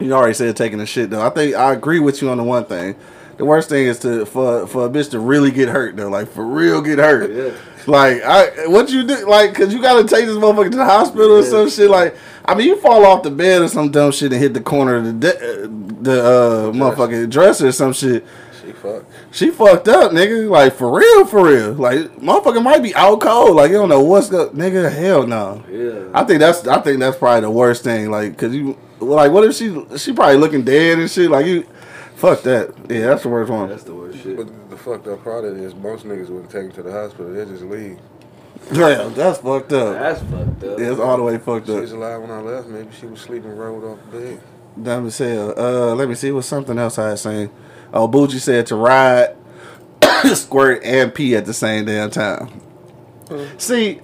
You already said taking a shit, though. I think I agree with you on the one thing. The worst thing is to for for a bitch to really get hurt, though. Like for real, get hurt. Yeah. Like I, what you do? Like, cause you gotta take this motherfucker to the hospital or some shit. Like, I mean, you fall off the bed or some dumb shit and hit the corner of the de- uh, the uh, motherfucking dresser or some shit. She fucked. She fucked up, nigga. Like for real, for real. Like motherfucker might be out cold. Like you don't know what's go, nigga. Hell no. Yeah. I think that's I think that's probably the worst thing. Like, cause you like, what if she she probably looking dead and shit? Like you, fuck that. Yeah, that's the worst one. That's the worst shit. But the fucked up part of it is most niggas wouldn't take him to the hospital. They just leave. Yeah, that's fucked up. That's fucked up. Yeah, it's all the way fucked She up. was alive when I left. Maybe she was sleeping rolled off the bed. Dumb as hell. Uh, let me see. What's something else I had saying? Oh, Bougie said to ride, squirt, and pee at the same damn time. Mm. See,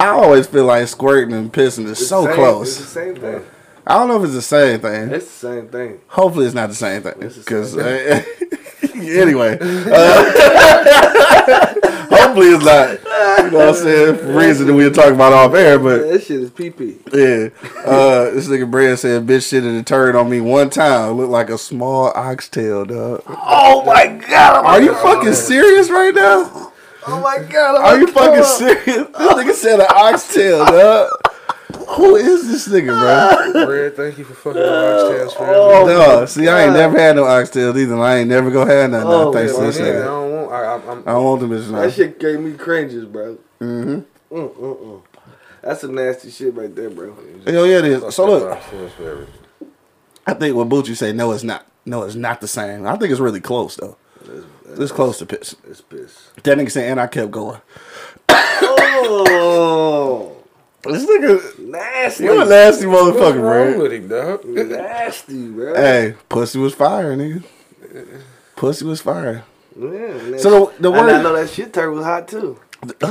I always feel like squirting and pissing is It's so same- close. It's the same thing. I don't know if it's the same thing. It's the same thing. Hopefully, it's not the same thing. It's the Because anyway, uh, hopefully it's not. You know what I'm saying? For reason that we were talking about off air, but that shit is pee pee. yeah. Uh, this nigga Brad said, "Bitch shit and turd on me one time. Looked like a small oxtail, dog." Oh my god! Are you fucking serious right now? Oh my god! Are you fucking serious? This nigga said an oxtail, dog. Who is this nigga, bro? Red, thank you for fucking the oxtails for Oh, No, see, I ain't never had no oxtails either. I ain't never gonna have none. Oh, thanks to yeah, this I don't want. I, I, I'm, I don't want them bitches. That shit gave me cringes, bro. Mm-hmm. Mm, mm, mm. That's some nasty shit right there, bro. Hell yeah, it is. So look, Feels for everything. I think what Bucci say, no, it's not. No, it's not the same. I think it's really close though. It's close to piss. It's piss. That nigga saying, and I kept going. Oh, This nigga, nasty. you a nasty motherfucker, What's wrong bro. with him, dog? nasty, bro. Hey, pussy was fire, nigga. Pussy was fire. Yeah, So the, the and I know that shit turd was hot too. dog,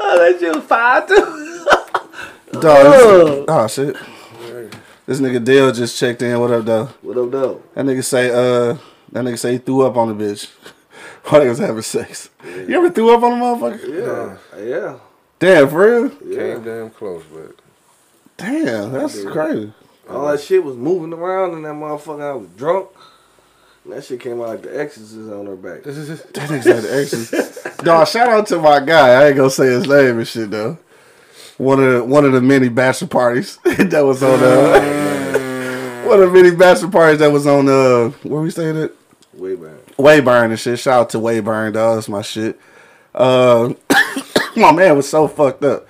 Oh, that shit was fire too. dog. Oh shit. This nigga Dale just checked in. What up, though? What up, though? That nigga say, uh, that nigga say he threw up on the bitch. While they was having sex. You ever threw up on a motherfucker? Yeah, yeah. Damn, for real? Came damn close, but Damn, that's crazy. All that shit was moving around and that motherfucker. I was drunk. And that shit came out like the exorcist on her back. That nigga said the exes. Dog, shout out to my guy. I ain't gonna say his name and shit though. One of the one of the many bachelor parties that was on uh one of the many bachelor parties that was on uh where we staying at? Way back. Wayburn and shit. Shout out to Wayburn, dog. That's my shit. Uh, my man was so fucked up.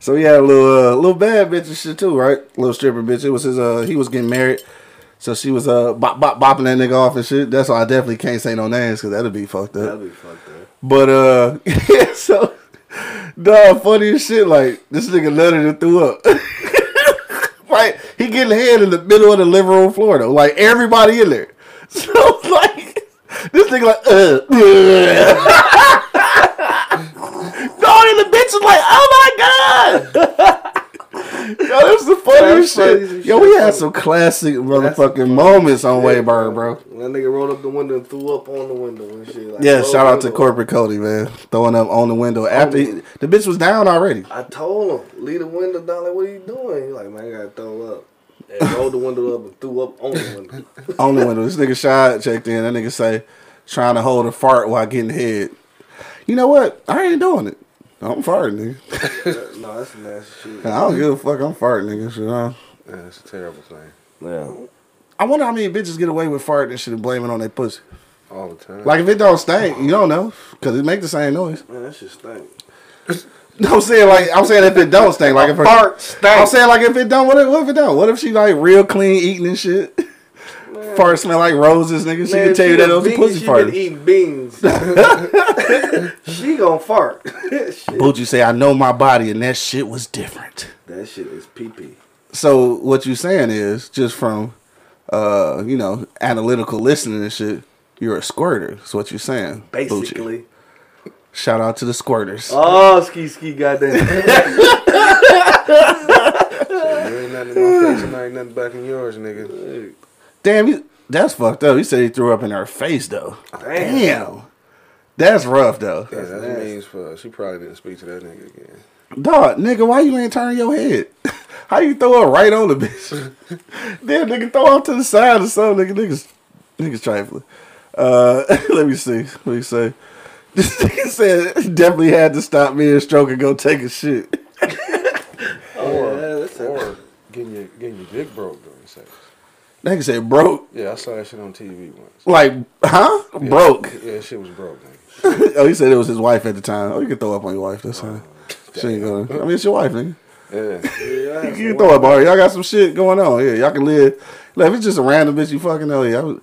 So he had a little uh, little bad bitch and shit too, right? Little stripper bitch. It was his uh he was getting married. So she was uh bop, bop, bopping that nigga off and shit. That's why I definitely can't say no names because that'd be fucked up. That'd be fucked up. But uh, yeah, so dog, funny shit. Like this nigga nutted and threw up. right? he getting head in the middle of the living room floor though. Like everybody in there. So like this nigga like uh. dog, and the bitch is like, oh my god. Yo, that was the funniest funny shit. Yo, we had some classic motherfucking moments on shit, Wayburn, bro. That nigga rolled up the window and threw up on the window and shit. Like, Yeah, shout out to. Corporate Cody, man. Throwing up on the window. After he, the bitch was down already. I told him, leave the window down. Like, what are you doing? He like, man, I gotta throw up. And rolled the window up and threw up on the window. On the window. This nigga shot checked in. That nigga say, trying to hold a fart while getting head. You know what? I ain't doing it. I'm farting, nigga. no, that's nasty shit. I don't give a fuck. I'm farting, nigga. Shit, huh? yeah, it's a terrible thing. Yeah. I wonder how many bitches get away with farting and shit and blame it on their pussy. All the time. Like if it don't stink, you don't know, cause it make the same noise. Man, that shit stink. No, I'm saying like I'm saying if it don't stink, like if her, Fart stank. I'm saying like if it don't, what if, what if it don't? What if she like real clean eating and shit? Fart smell like roses, nigga. She can tell you that was a bean- pussy she fart. been eating beans. she gonna fart. Boochie say, I know my body, and that shit was different. That shit is pee pee. So what you saying is just from, uh, you know, analytical listening and shit. You're a squirter. That's what you're saying. Basically. Shout out to the squirters. Oh, ski ski, goddamn. You ain't nothing in my face and I ain't nothing back in yours, nigga. Damn, you, that's fucked up. He said he threw up in her face though. Damn. Damn. That's rough though. Yeah, that nasty. means for she probably didn't speak to that nigga again. Dog, nigga, why you ain't turning your head? How you throw it right on the bitch? then nigga throw off to the side or something. Nigga, niggas, niggas trifling. Uh, let me see. What you say? This nigga said definitely had to stop me and stroke and go take a shit. Or, yeah, or getting your getting your dick broke during sex. Nigga said broke. Yeah, I saw that shit on TV once. Like, huh? Broke. Yeah, shit was broke, nigga. oh, he said it was his wife at the time. Oh, you can throw up on your wife. That's oh, fine. She ain't gonna. I mean, it's your wife, nigga. Yeah. Yeah, You can throw up on her. Y'all got some shit going on. Yeah, y'all can live. Like, if it's just a random bitch you fucking know, yeah, I would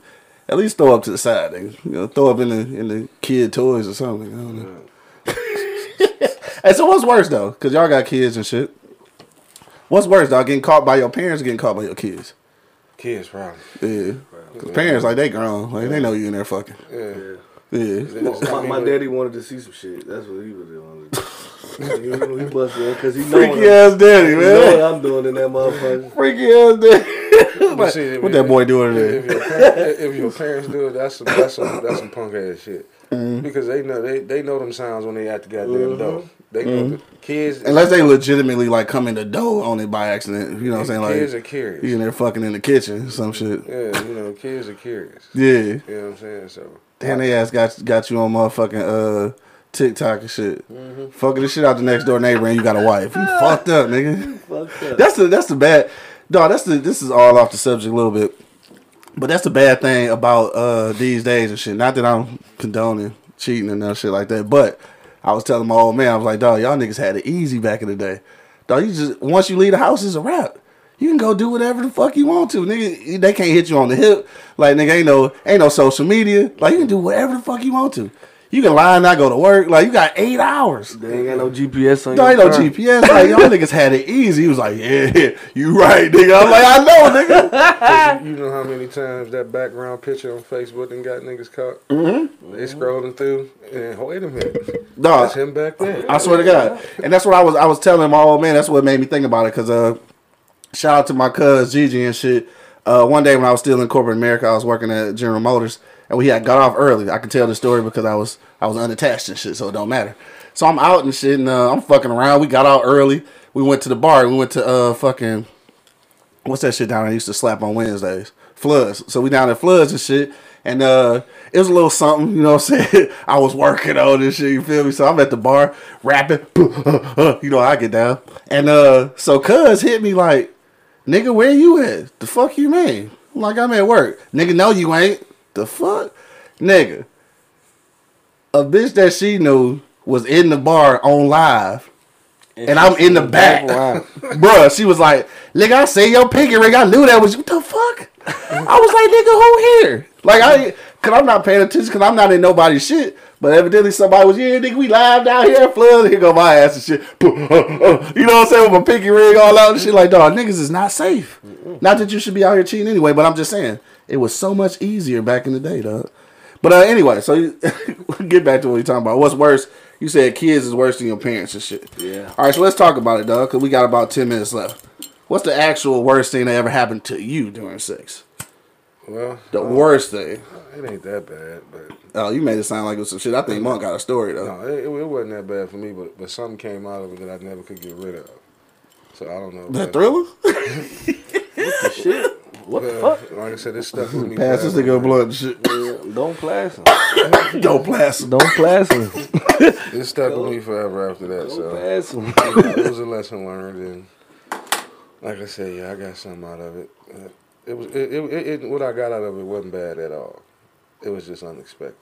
at least throw up to the side, nigga. You know, throw up in the in the kid toys or something. I don't know. hey, so what's worse though? Cause y'all got kids and shit. What's worse, dog? Getting caught by your parents or getting caught by your kids? Kids probably. Yeah. Cause parents like they grown, like they know you in there fucking. Yeah. Yeah. My, my daddy wanted to see some shit. That's what he was doing. he, he busted in because he know Freaky what, I'm, ass daddy, man. he know man. what I'm doing in that motherfucker. Freaky ass daddy. But see, what that boy doing If there? your, par- if your parents do it, that's some, that's some, that's some punk ass shit. Mm-hmm. Because they know they, they know them sounds when they at the goddamn door. They know the kids. Mm-hmm. Unless they legitimately like come in the door on it by accident. You know what I'm saying? Like kids are curious. you in there fucking in the kitchen, some shit. Yeah, you know, kids are curious. Yeah. You know what I'm saying? So Damn, they ass got got you on motherfucking uh TikTok and shit. Mm-hmm. Fucking the shit out the next door neighbor and you got a wife. You fucked up, nigga. Fucked up. That's the that's the bad dog. That's the this is all off the subject a little bit. But that's the bad thing about uh these days and shit. Not that I'm condoning cheating and that shit like that, but I was telling my old man, I was like, dog, y'all niggas had it easy back in the day. Dog, you just once you leave the house, it's a wrap. You can go do whatever the fuck you want to, nigga. They can't hit you on the hip, like nigga. Ain't no, ain't no social media. Like you can do whatever the fuck you want to. You can lie and not go to work. Like you got eight hours. They ain't got no GPS on No, your ain't no. GPS. Like y'all niggas had it easy. He was like, yeah, you right, nigga. I'm like, I know, nigga. You know how many times that background picture on Facebook done got niggas caught? Mm-hmm. They scrolling through and wait a minute, Dog, that's him back there. I swear to God. And that's what I was I was telling my old man. That's what made me think about it. Cause uh, shout out to my cuz Gigi and shit. Uh, one day when I was still in corporate America, I was working at General Motors, and we had got off early. I can tell the story because I was I was unattached and shit, so it don't matter. So I'm out and shit, and uh, I'm fucking around. We got out early. We went to the bar. We went to uh fucking what's that shit down I used to slap on Wednesdays? Floods. So we down at Floods and shit. And uh it was a little something, you know what I'm saying? I was working on this shit, you feel me? So I'm at the bar rapping, you know, I get down. And uh so cuz hit me like, nigga, where you at? The fuck you mean? I'm like, I'm at work. Nigga, no, you ain't. The fuck? Nigga. A bitch that she knew was in the bar on live. And I'm in the back. Bruh, she was like, nigga, I see your pinky ring. I knew that was you. What the fuck? I was like, nigga, who here? Like, I, cause I'm not paying attention, cause I'm not in nobody's shit. But evidently somebody was, yeah, nigga, we live down here at Flood. Here go my ass and shit. Uh, uh, you know what I'm saying? With my pinky ring all out and shit. Like, dog, niggas is not safe. Not that you should be out here cheating anyway, but I'm just saying, it was so much easier back in the day, dog. But uh, anyway, so you, get back to what you're talking about. What's worse? You said kids is worse than your parents and shit. Yeah. All right, so let's talk about it, dog, because we got about 10 minutes left. What's the actual worst thing that ever happened to you during sex? Well, The worst thing. it ain't that bad, but Oh, you made it sound like it was some shit. I think Monk got a story, though. no, it, it wasn't that bad for me. But but something came out of it that I never could get rid of. So I don't know. That that- thriller? Shit. What the fuck? Like I said, this stuff with me. Pass this forever. nigga blood and shit. Don't class him. Don't blast him. Don't class him. It stuck with me forever after that. Don't So pass him. it was a lesson learned, and like I said, yeah, I got something out of it. Uh, It was it, it, it, it what I got out of it wasn't bad at all. It was just unexpected.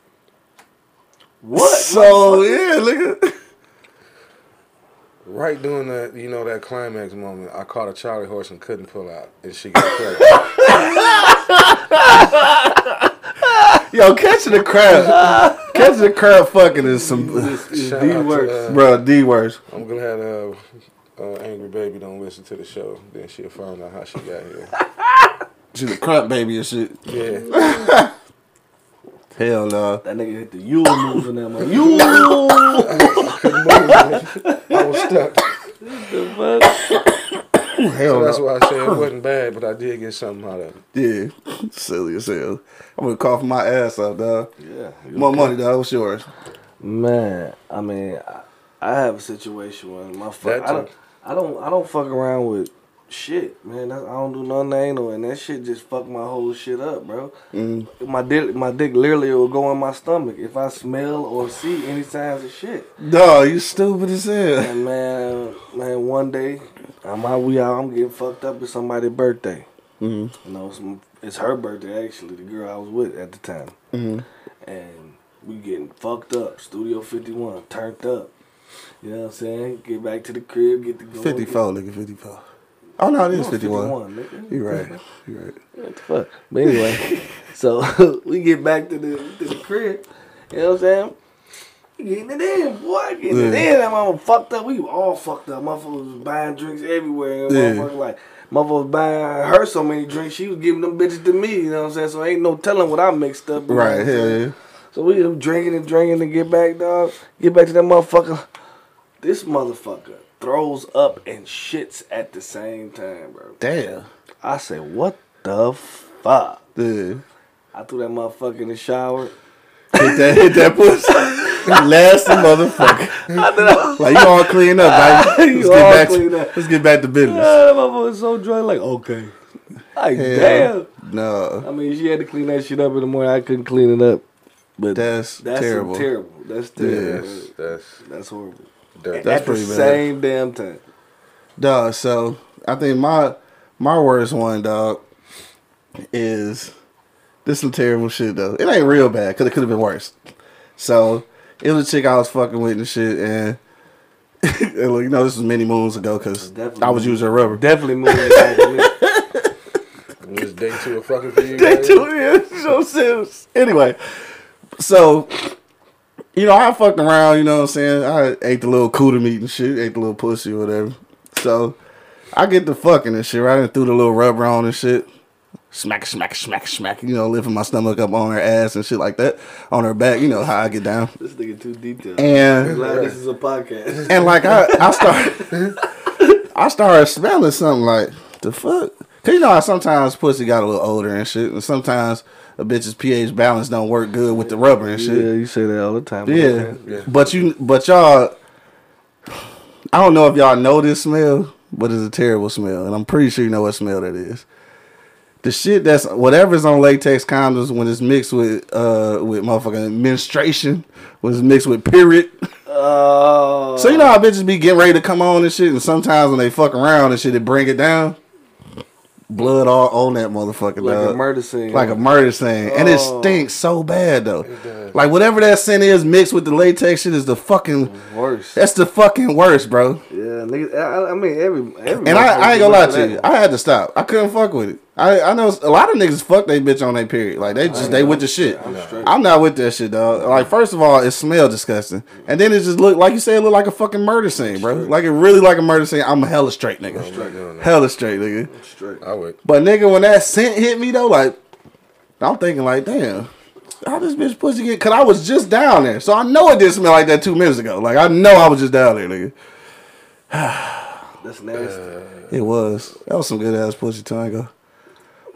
What? So, yeah, nigga. Right during that, you know, that climax moment, I caught a Charlie horse and couldn't pull out, and she got pregnant. Yo, catching the crab. catching the crab fucking is some. The out to, uh, Bro, D worst. I'm glad uh, uh, Angry Baby don't listen to the show. Then she'll find out how she got here. She's a crap baby and shit. Yeah, Hell no. That nigga hit the Yule move in that mother. Yule! couldn't move. I was stuck. Hell So that's no. why I said it wasn't bad, but I did get something out of it. Yeah. Silly as hell. I'm gonna cough my ass out, dog. Yeah. More money, dog. What's yours? Man, I mean, I, I have a situation where my fuck, That I don't. I don't, I don't fuck around with shit, man. I don't do nothing anal, and that shit just fuck my whole shit up, bro. Mm. My dick, my dick literally will go in my stomach if I smell or see any signs of shit. Dog, you stupid as hell. And man, man, one day I'm out, we out, I'm getting fucked up at somebody's birthday. Mhm. You know, it's, it's her birthday actually, the girl I was with at the time. Mhm. And we getting fucked up. Studio 51, turned up. You know what I'm saying? Get back to the crib, get the go. 54, nigga, 54. Oh, no, it is No, 51. 51, nigga. You right. You right. What the fuck? But anyway, so we get back to the to the crib. You know what I'm saying? We Getting it in, boy. Getting it in. That mama fucked up. We all fucked up. Motherfuckers was buying drinks everywhere. And Yeah. motherfuckers like, motherfuckers was buying her so many drinks. She was giving them bitches to me. You know what I'm saying? So ain't no telling what I mixed up. you Right, I'm hell yeah. So we was drinking and drinking and get back, dog. Get back to that motherfucker. This motherfucker throws up and shits at the same time, bro. Damn. I said, what the fuck? Dude. I threw that motherfucker in the shower. Hit that, hit that pussy. Last motherfucker. Like, you all clean up, baby. You Let's get, back to, up. let's get back to business. Ah, that motherfucker was so drunk, like, okay. Like, Hell, damn. No. I mean, she had to clean that shit up in the morning. I couldn't clean it up. But That's, that's terrible. terrible. That's terrible. That's that's That's horrible. Dirt. That's at the bad. same damn time. Dog, so I think my my worst one, dog, is This some terrible shit though. It ain't real bad because it could have been worse. So it was a chick I was fucking with and shit, and, and look, you know this was many moons ago because I was using a rubber. Definitely moving it back to me. It was day two of fucking for you. They guys? do it. So serious. Anyway, so you know I fucked around. You know what I'm saying? I ate the little cooter meat and shit. Ate the little pussy or whatever. So I get the fucking and shit. Right, and threw the little rubber on and shit. Smack, smack, smack, smack. You know, lifting my stomach up on her ass and shit like that. On her back. You know how I get down. This nigga too detailed. And Glad this is a podcast. and like I, I started, I started smelling something like the fuck. Cause you know how sometimes pussy got a little older and shit, and sometimes a bitch's pH balance don't work good with the rubber and shit. Yeah, you say that all the time. Yeah. Yeah. but you, but y'all, I don't know if y'all know this smell, but it's a terrible smell, and I'm pretty sure you know what smell that is. The shit that's whatever's on latex condoms when it's mixed with uh with motherfucking menstruation, when it's mixed with period. Oh. So you know how bitches be getting ready to come on and shit, and sometimes when they fuck around and shit, it bring it down. Blood all on that motherfucker, like dog. a murder scene. like a murder scene, and it Oh. stinks so bad though. Like whatever that scent is mixed with the latex shit is the fucking. worst. That's the fucking worst, bro. Yeah, nigga. I, I mean, every every. And I, I ain't gonna lie to you. I had to stop. I couldn't fuck with it. I, I know a lot of niggas fuck they bitch on their period. Like they just they with the shit. I'm. I'm not with that shit, dog. Like first of all, it smell disgusting, and then it just look like you say it look like a fucking murder scene, bro. Like it really like a murder scene. I'm a hella straight, nigga. I'm not doing that. Hella straight, nigga. straight. I would. But nigga, when that scent hit me though, like I'm thinking like, damn, how this bitch pussy get? Cause I was just down there, so I know it didn't smell like that two minutes ago. Like I know I was just down there, nigga. That's nasty. It was. That was some good ass pussy tango.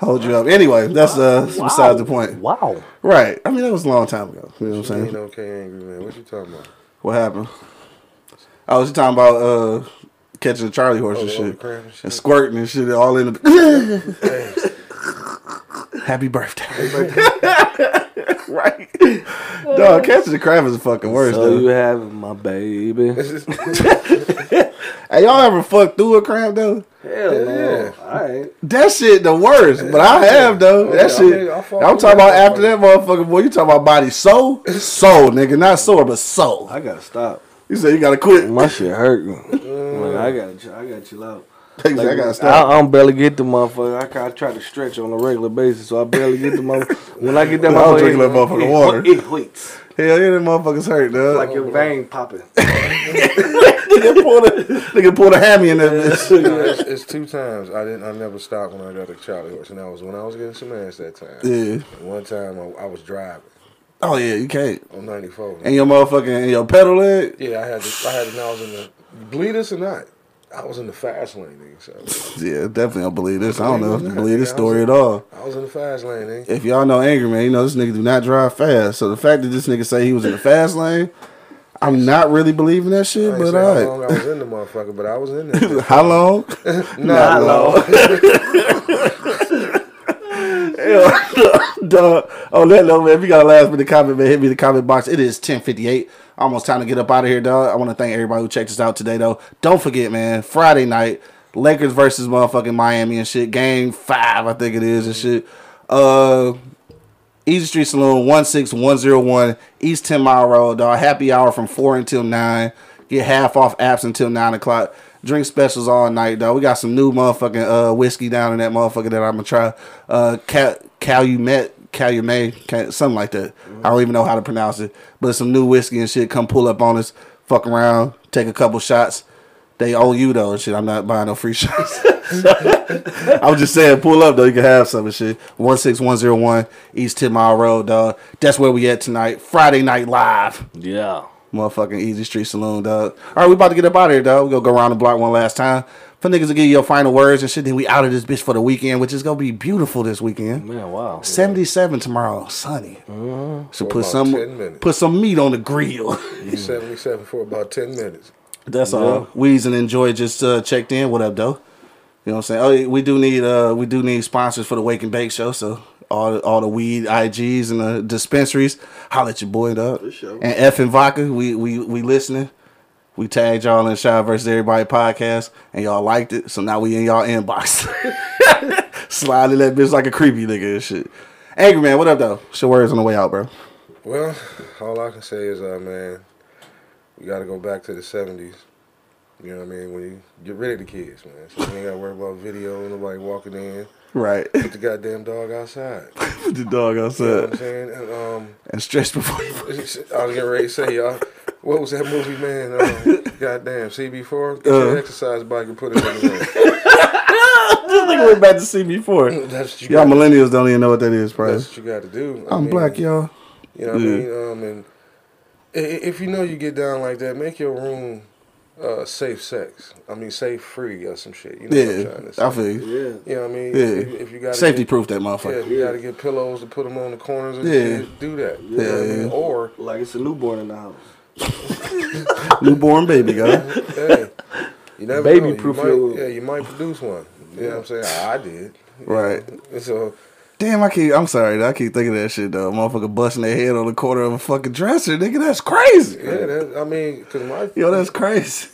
Hold you up. Anyway, that's uh that's besides the point. Wow. Right. I mean that was a long time ago. You know what I'm Ain't saying? okay, angry man. What you talking about? What happened? I was talking about uh catching the Charlie horse Oh, and oh, shit. and shit. And squirting and shit all in the Happy birthday. right. Dog, catching the crab is the fucking worst, So though. you have my baby. Hey, y'all ever fucked through a crab though? Hell no. yeah. All right. That shit the worst, but I have though. That yeah, I shit. I fought I'm talking about after that motherfucker boy. You talking about body soul, soul, nigga, not sore, but soul. I gotta stop. You said you gotta quit. My shit hurt. Like, I gotta, I gotta chill out. He said, I gotta stop. I don't barely get the motherfucker. I, ca- I try to stretch on a regular basis, so I barely get the motherfucker. When I get that I'm motherfucker, drinking that motherfucking it, water. It hurts. Hell yeah, them motherfuckers hurt, dog. Like your vein popping. nigga pulled a nigga pulled a hammy in that bitch. No, it's, it's two times. I didn't. I never stopped when I got a Charlie horse, and that was when I was getting some ass that time. Yeah. And one time I, I was driving Oh yeah, you can't. on 94. And your motherfucking and your pedal leg. yeah, I had. To, I had. To, I was in the bleed us or not. I was in the fast lane, nigga. So Yeah, definitely don't believe this. I don't know if I Believe it or believe not, this story was at all. I was in the fast lane, nigga. If y'all know Angry Man, you know this nigga do not drive fast. So the fact that this nigga say he was in the fast lane, I'm not really believing that shit. But how long I was in the motherfucker, but I was in there. How long? Not long. Duh. On that note, man, if you got a last minute comment, man, hit me in the comment box. It is 1058. Almost time to get up out of here, dog. I want to thank everybody who checked us out today, though. Don't forget, man, Friday night, Lakers versus motherfucking Miami and shit. Game five, I think it is, and shit. Uh, Easy Street Saloon, 16101 East 10 Mile Road, dog. Happy hour from 4 until 9. Get half off apps until 9 o'clock. Drink specials all night, dog. We got some new motherfucking uh, whiskey down in that motherfucker that I'm going to try. Uh, Cal- Calumet, Calumet, something like that. I don't even know how to pronounce it. But some new whiskey and shit. Come pull up on us, fuck around, take a couple shots. They owe you though and shit. I'm not buying no free shots. I'm just saying, pull up though. You can have some and shit. One six one zero one East Ten Mile Road, dog. That's where we at tonight. Friday night live. Yeah. Motherfucking Easy Street Saloon, dog. All right, we about to get up out of here, dog. We gonna go around the block one last time. For niggas to give you your final words and shit. Then we out of this bitch for the weekend, which is gonna be beautiful this weekend. Man, wow. 77 tomorrow, sunny. So For put some put some meat on the grill. 77 for about 10 minutes. That's all. Weez and Enjoy just uh, checked in. What up, though? You know what I'm saying? Oh, we do need uh we do need sponsors for the Wake and Bake show. So all the, all the weed IGs and the dispensaries, holla at your boy, dog. And F and Vodka, we we we listening. We tagged y'all in Shy versus Everybody podcast, and y'all liked it. So now we in y'all inbox, sliding that bitch like a creepy nigga and shit. Angry man, what up though? Your words on the way out, bro. Well, all I can say is, uh, man, we got to go back to the '70s. You know what I mean? When you get rid of the kids, man, so you ain't got to worry about video, nobody walking in. Right. Put the goddamn dog outside. Put the dog You know what I'm outside saying? And, um, and stretch before you. I was getting ready to say, y'all. What was that movie, man? Uh, goddamn, CB4. Get Uh. your exercise bike and put it in the ring. This nigga went back to see me before. That's what you Y'all millennials don't even know what that is, That's what you got to do. I I'm mean, black, y'all. You know what Yeah. I mean? Um, and i- i- if you know you get down like that, make your room uh, safe sex. I mean, safe free or some shit. You know what I'm Yeah, trying to say? I feel you. Yeah. You know what I mean? Yeah. If, if you got Safety proof that Yeah, motherfucker. if you got to get pillows to put them on the corners and Yeah. shit, do that. You know what I mean? yeah. Or, Like it's a newborn in the house. Newborn baby, guy. hey, you never Baby know. proof you might. Yeah, you might produce one. You know what I'm saying? I, I did. Right. know? And So, Damn, I keep. I'm sorry. I keep thinking of that shit though. Motherfucker busting their head on the corner of a fucking dresser, nigga. That's crazy. yeah, that, I mean, because my, Yo, that's crazy.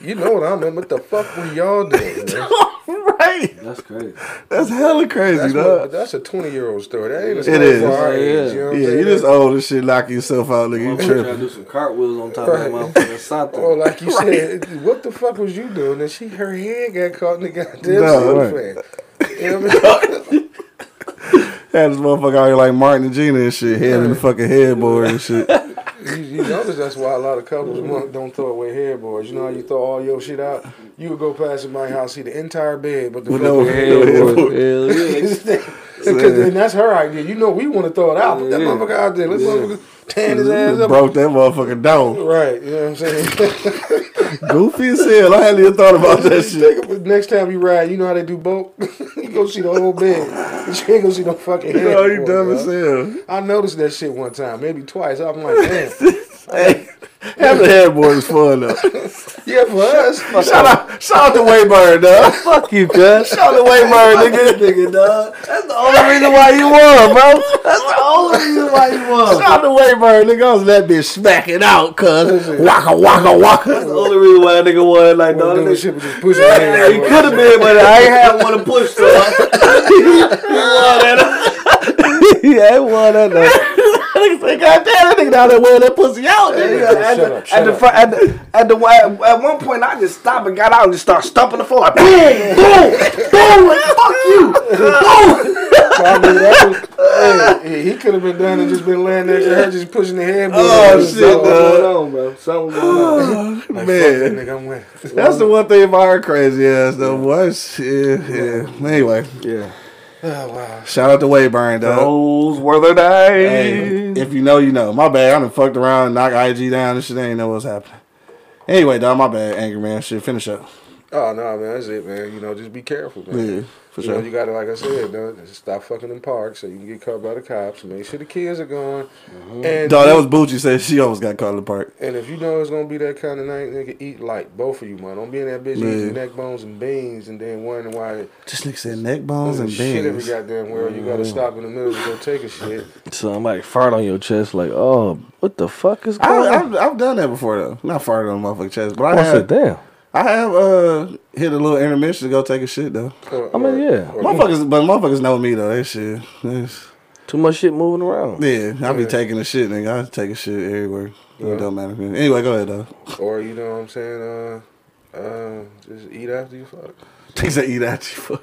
you know what I mean? What the fuck were y'all doing, man? right. That's crazy. That's hella crazy, That's, what, that's a 20 year old story. That ain't a story is. for Yeah, age. yeah. You know Yeah, saying? you just old as shit, knocking yourself out, nigga. You Motherfucker trying to do some cartwheels on top of that motherfucker. Something. Or like you said, what the fuck was you doing? And she, her head got caught in the goddamn No, right. fan. You know what I mean? Had this motherfucker out here like Martin and Gina and shit, head in the fucking headboard and shit. You, you notice that's why a lot of couples want- don't throw away headboards. You know how you throw all your shit out? You would go past in my house, see the entire bed, but the With fucking no headboard. headboard. Hell yeah. Because and that's her idea. You know we want to throw it out. Put that Yeah. motherfucker out there. Let's motherfucker tan his mm-hmm. ass up. Broke that motherfucker down. Right, you know what I'm saying? Goofy as hell. I hadn't even thought about that shit. Think Next time you ride, you know how they do boat? you go see the whole bed. You ain't gonna see no fucking oh, head. No, you dumb as hell. I noticed that shit one time, maybe twice. I'm like, damn. Hey, having a headboard is fun though. yeah, for us. Shout out, shout out to Wayburn, dog. Fuck you, cuz. Shout out to Wayburn, nigga. nigga, dog. That's the only reason why you won, bro. That's the only reason why you won. Shout out to Wayburn, nigga. I was that bitch smacking out, cuz. Waka, waka, waka. That's the only reason why a nigga won. Like, Well, dog, doing nigga, shit was just pushing Yeah, hands. he could have been, but I ain't had one to push to. he won that. he ain't won that. Nigga say, God damn, that nigga down there wearing that pussy out, nigga. Yeah, at, the, up, at, the, fr- at the at the at, at one point, I just stopped and got out and just started stomping the floor like boom, boom, boom, like fuck you, boom. That was- hey, he could have been done and just been laying there, her just pushing the headboard. Oh, shit, like, dog. going on, bro? Something going on. Like, fuck that Man. nigga, I'm winning. That's the one thing about her crazy ass, though, boy. Shit, yeah. Anyway, Yeah. Oh, wow. shout out to Wayburn, dog. Those were the Hey, days. if you know, you know. My bad. I done fucked around, knocked IG down and shit. I ain't know what's happening. Anyway, dog, my bad. Angry man. Shit, finish up. Oh, no, man, that's it, man. You know, just be careful, man. Yeah, for you know, you gotta, like I said, though, stop fucking in parks so you can get caught by the cops. Make sure the kids are gone. Mm-hmm. And Dog, that was Bucci said she almost got caught in the park. And if you know it's gonna be that kind of night, nigga, eat light. Both of you, man. Don't be in that bitch Man. eating neck bones and beans and then wondering why Just nigga said neck bones and beans. shit every beans. goddamn where you gotta mm-hmm. stop in the middle to go take a shit. Somebody fart on your chest, like, oh, what the fuck is I, going on? I've, I've done that before though. Not farted on a motherfucking chest, but I I said, have. damn. I have uh hit a little intermission to go take a shit though. Or- I mean, or- yeah. or- Motherfuckers, but motherfuckers know me though. That shit. That's- Too much shit moving around. yeah, I be Yeah. taking a shit, nigga. I take a shit everywhere. Yeah. It don't matter. Anyway, go ahead though. Or you know what I'm saying? Uh, uh, just eat after you fuck. Things that eat at you. Fuck.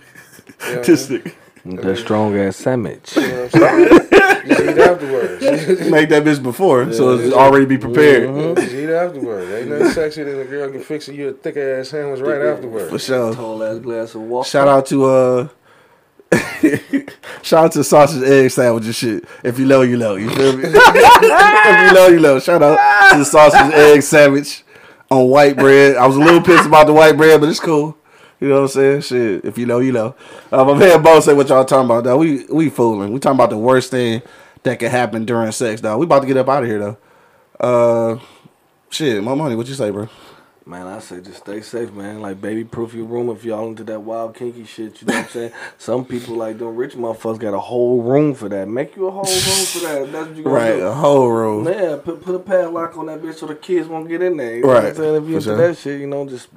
Yeah. This nigga. That strong ass sandwich. You know what I'm saying? just eat afterwards. Make that bitch before, so it's already be prepared. just eat afterwards. Ain't nothing sexier than a girl can fix you a thick ass sandwich right afterwards. For sure. Tall ass glass of water. Shout out to uh Shout out to sausage egg sandwich and shit. If you know, you know. You feel me? if you know, you know. Shout out to the sausage egg sandwich on white bread. I was a little pissed about the white bread, but it's cool. You know what I'm saying? Shit. If you know, you know. Uh, my man Bo said what y'all talking about, though. We we fooling. We talking about the worst thing that could happen during sex, dog. We about to get up out of here though. Uh shit, my money, what you say, bro? Man, I say just stay safe, man. Like, baby proof your room if y'all into that wild kinky shit. You know what I'm saying? Some people, like, them rich motherfuckers got a whole room for that. Make you a whole room for that. That's what you gonna Right, do. a whole room. Yeah, put put a padlock on that bitch so the kids won't get in there. You know what I'm Right, saying? If you into sure. that shit, you know, just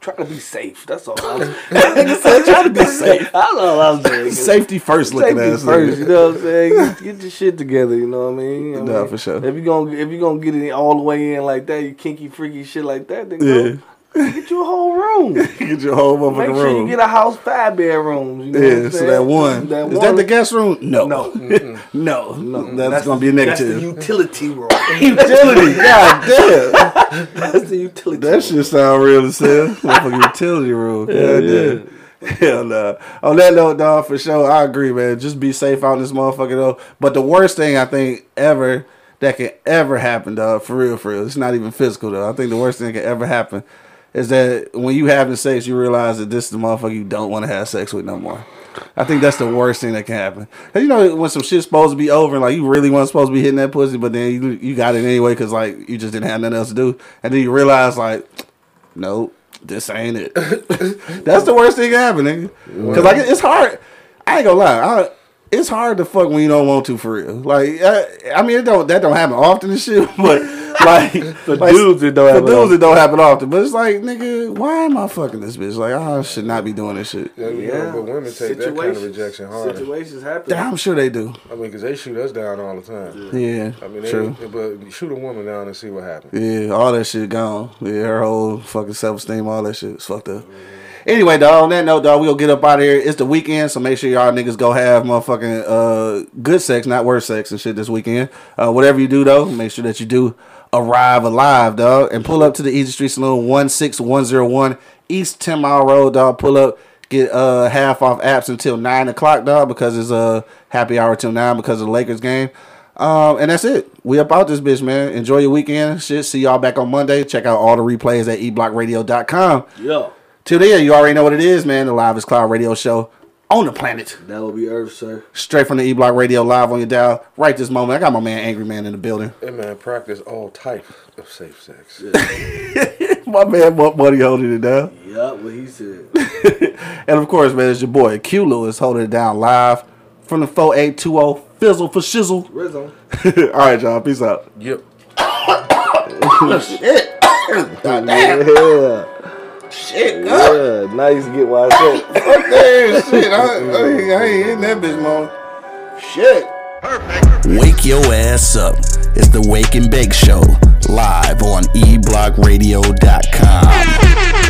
try to be safe. That's all. I'm Nigga said try to be safe. That's all I'm saying. Safety first, looking Safety ass. first, you know what I'm saying? Get, your shit together, you know what I mean? I Nah, mean, for sure. If you gonna if you gonna get it all the way in like that, you kinky freaky shit like that, then Yeah. go get you a whole room. Get your whole motherfucking Make sure room. you get a house five bedrooms. You know yeah, so that one. That Is one- that the guest room? No. No. no. No, That's, gonna be a That's the negative. utility room. utility. God damn. that's the utility. That room. shit sound real as hell. Motherfucking utility room. God Yeah, damn. Hell no. On that note, dog, for sure, I agree, man. Just be safe out in this motherfucker, though. But the worst thing I think ever that can ever happen, dog, for real, for real, it's not even physical, though. I think the worst thing that can ever happen is that when you having sex, you realize that this is the motherfucker you don't want to have sex with no more. I think that's the worst thing that can happen. 'Cause you know when some shit's supposed to be over, and like you really weren't supposed to be hitting that pussy, but then you you got it anyway because like you just didn't have nothing else to do, and then you realize like, nope, this ain't it. that's the worst thing that happen, nigga. Because like it's hard. I ain't gonna lie. I, it's hard to fuck when you don't want to for real. Like I, I mean, it don't that don't happen often and shit, but like the like, dudes, it don't for happen dudes, often. it don't happen often. But it's like, nigga, why am I fucking this bitch? Like, I should not be doing this shit. Yeah, you know, but women take that kind of rejection hard. Situations happen. Damn, I'm sure they do. I mean, because they shoot us down all the time. Yeah, I mean, they, true. but shoot a woman down and see what happens. Yeah, all that shit gone. Yeah, her whole fucking self esteem, all that shit is fucked up. Mm-hmm. Anyway, dog, on that note, dog, we'll get up out of here. It's the weekend, so make sure y'all niggas go have motherfucking uh, good sex, not worse sex and shit this weekend. Uh, whatever you do, though, make sure that you do arrive alive, dog, and pull up to the Easy Street Saloon, 16101 East 10 Mile Road, dog. Pull up, get uh, half off apps until 9 o'clock, dog, because it's a uh, happy hour till 9 because of the Lakers game. Um, and that's it. We up out this bitch, man. Enjoy your weekend. Shit. See y'all back on Monday. Check out all the replays at eblockradio.com. Yo, Till then, you already know what it is, man. The Live is Cloud radio show on the planet. that will be Earth, sir. Straight from the E Block Radio live on your dial. Right this moment. I got my man Angry Man in the building. Hey man, practice all types of safe sex. my man what money holding it down. Yeah, what he said. And of course, man, it's your boy Q Lewis holding it down live from the 4820 Fizzle for Shizzle. Rizzo. all right, y'all. Peace out. Yep. Oh, shit. God damn. Yeah. Shit. God. Yeah. Now you get why I said. Fuck that shit. I, I, I ain't in that bitch, man. Shit. Perfect. Wake your ass up. It's the Wake and Bake Show, live on eblockradio.com.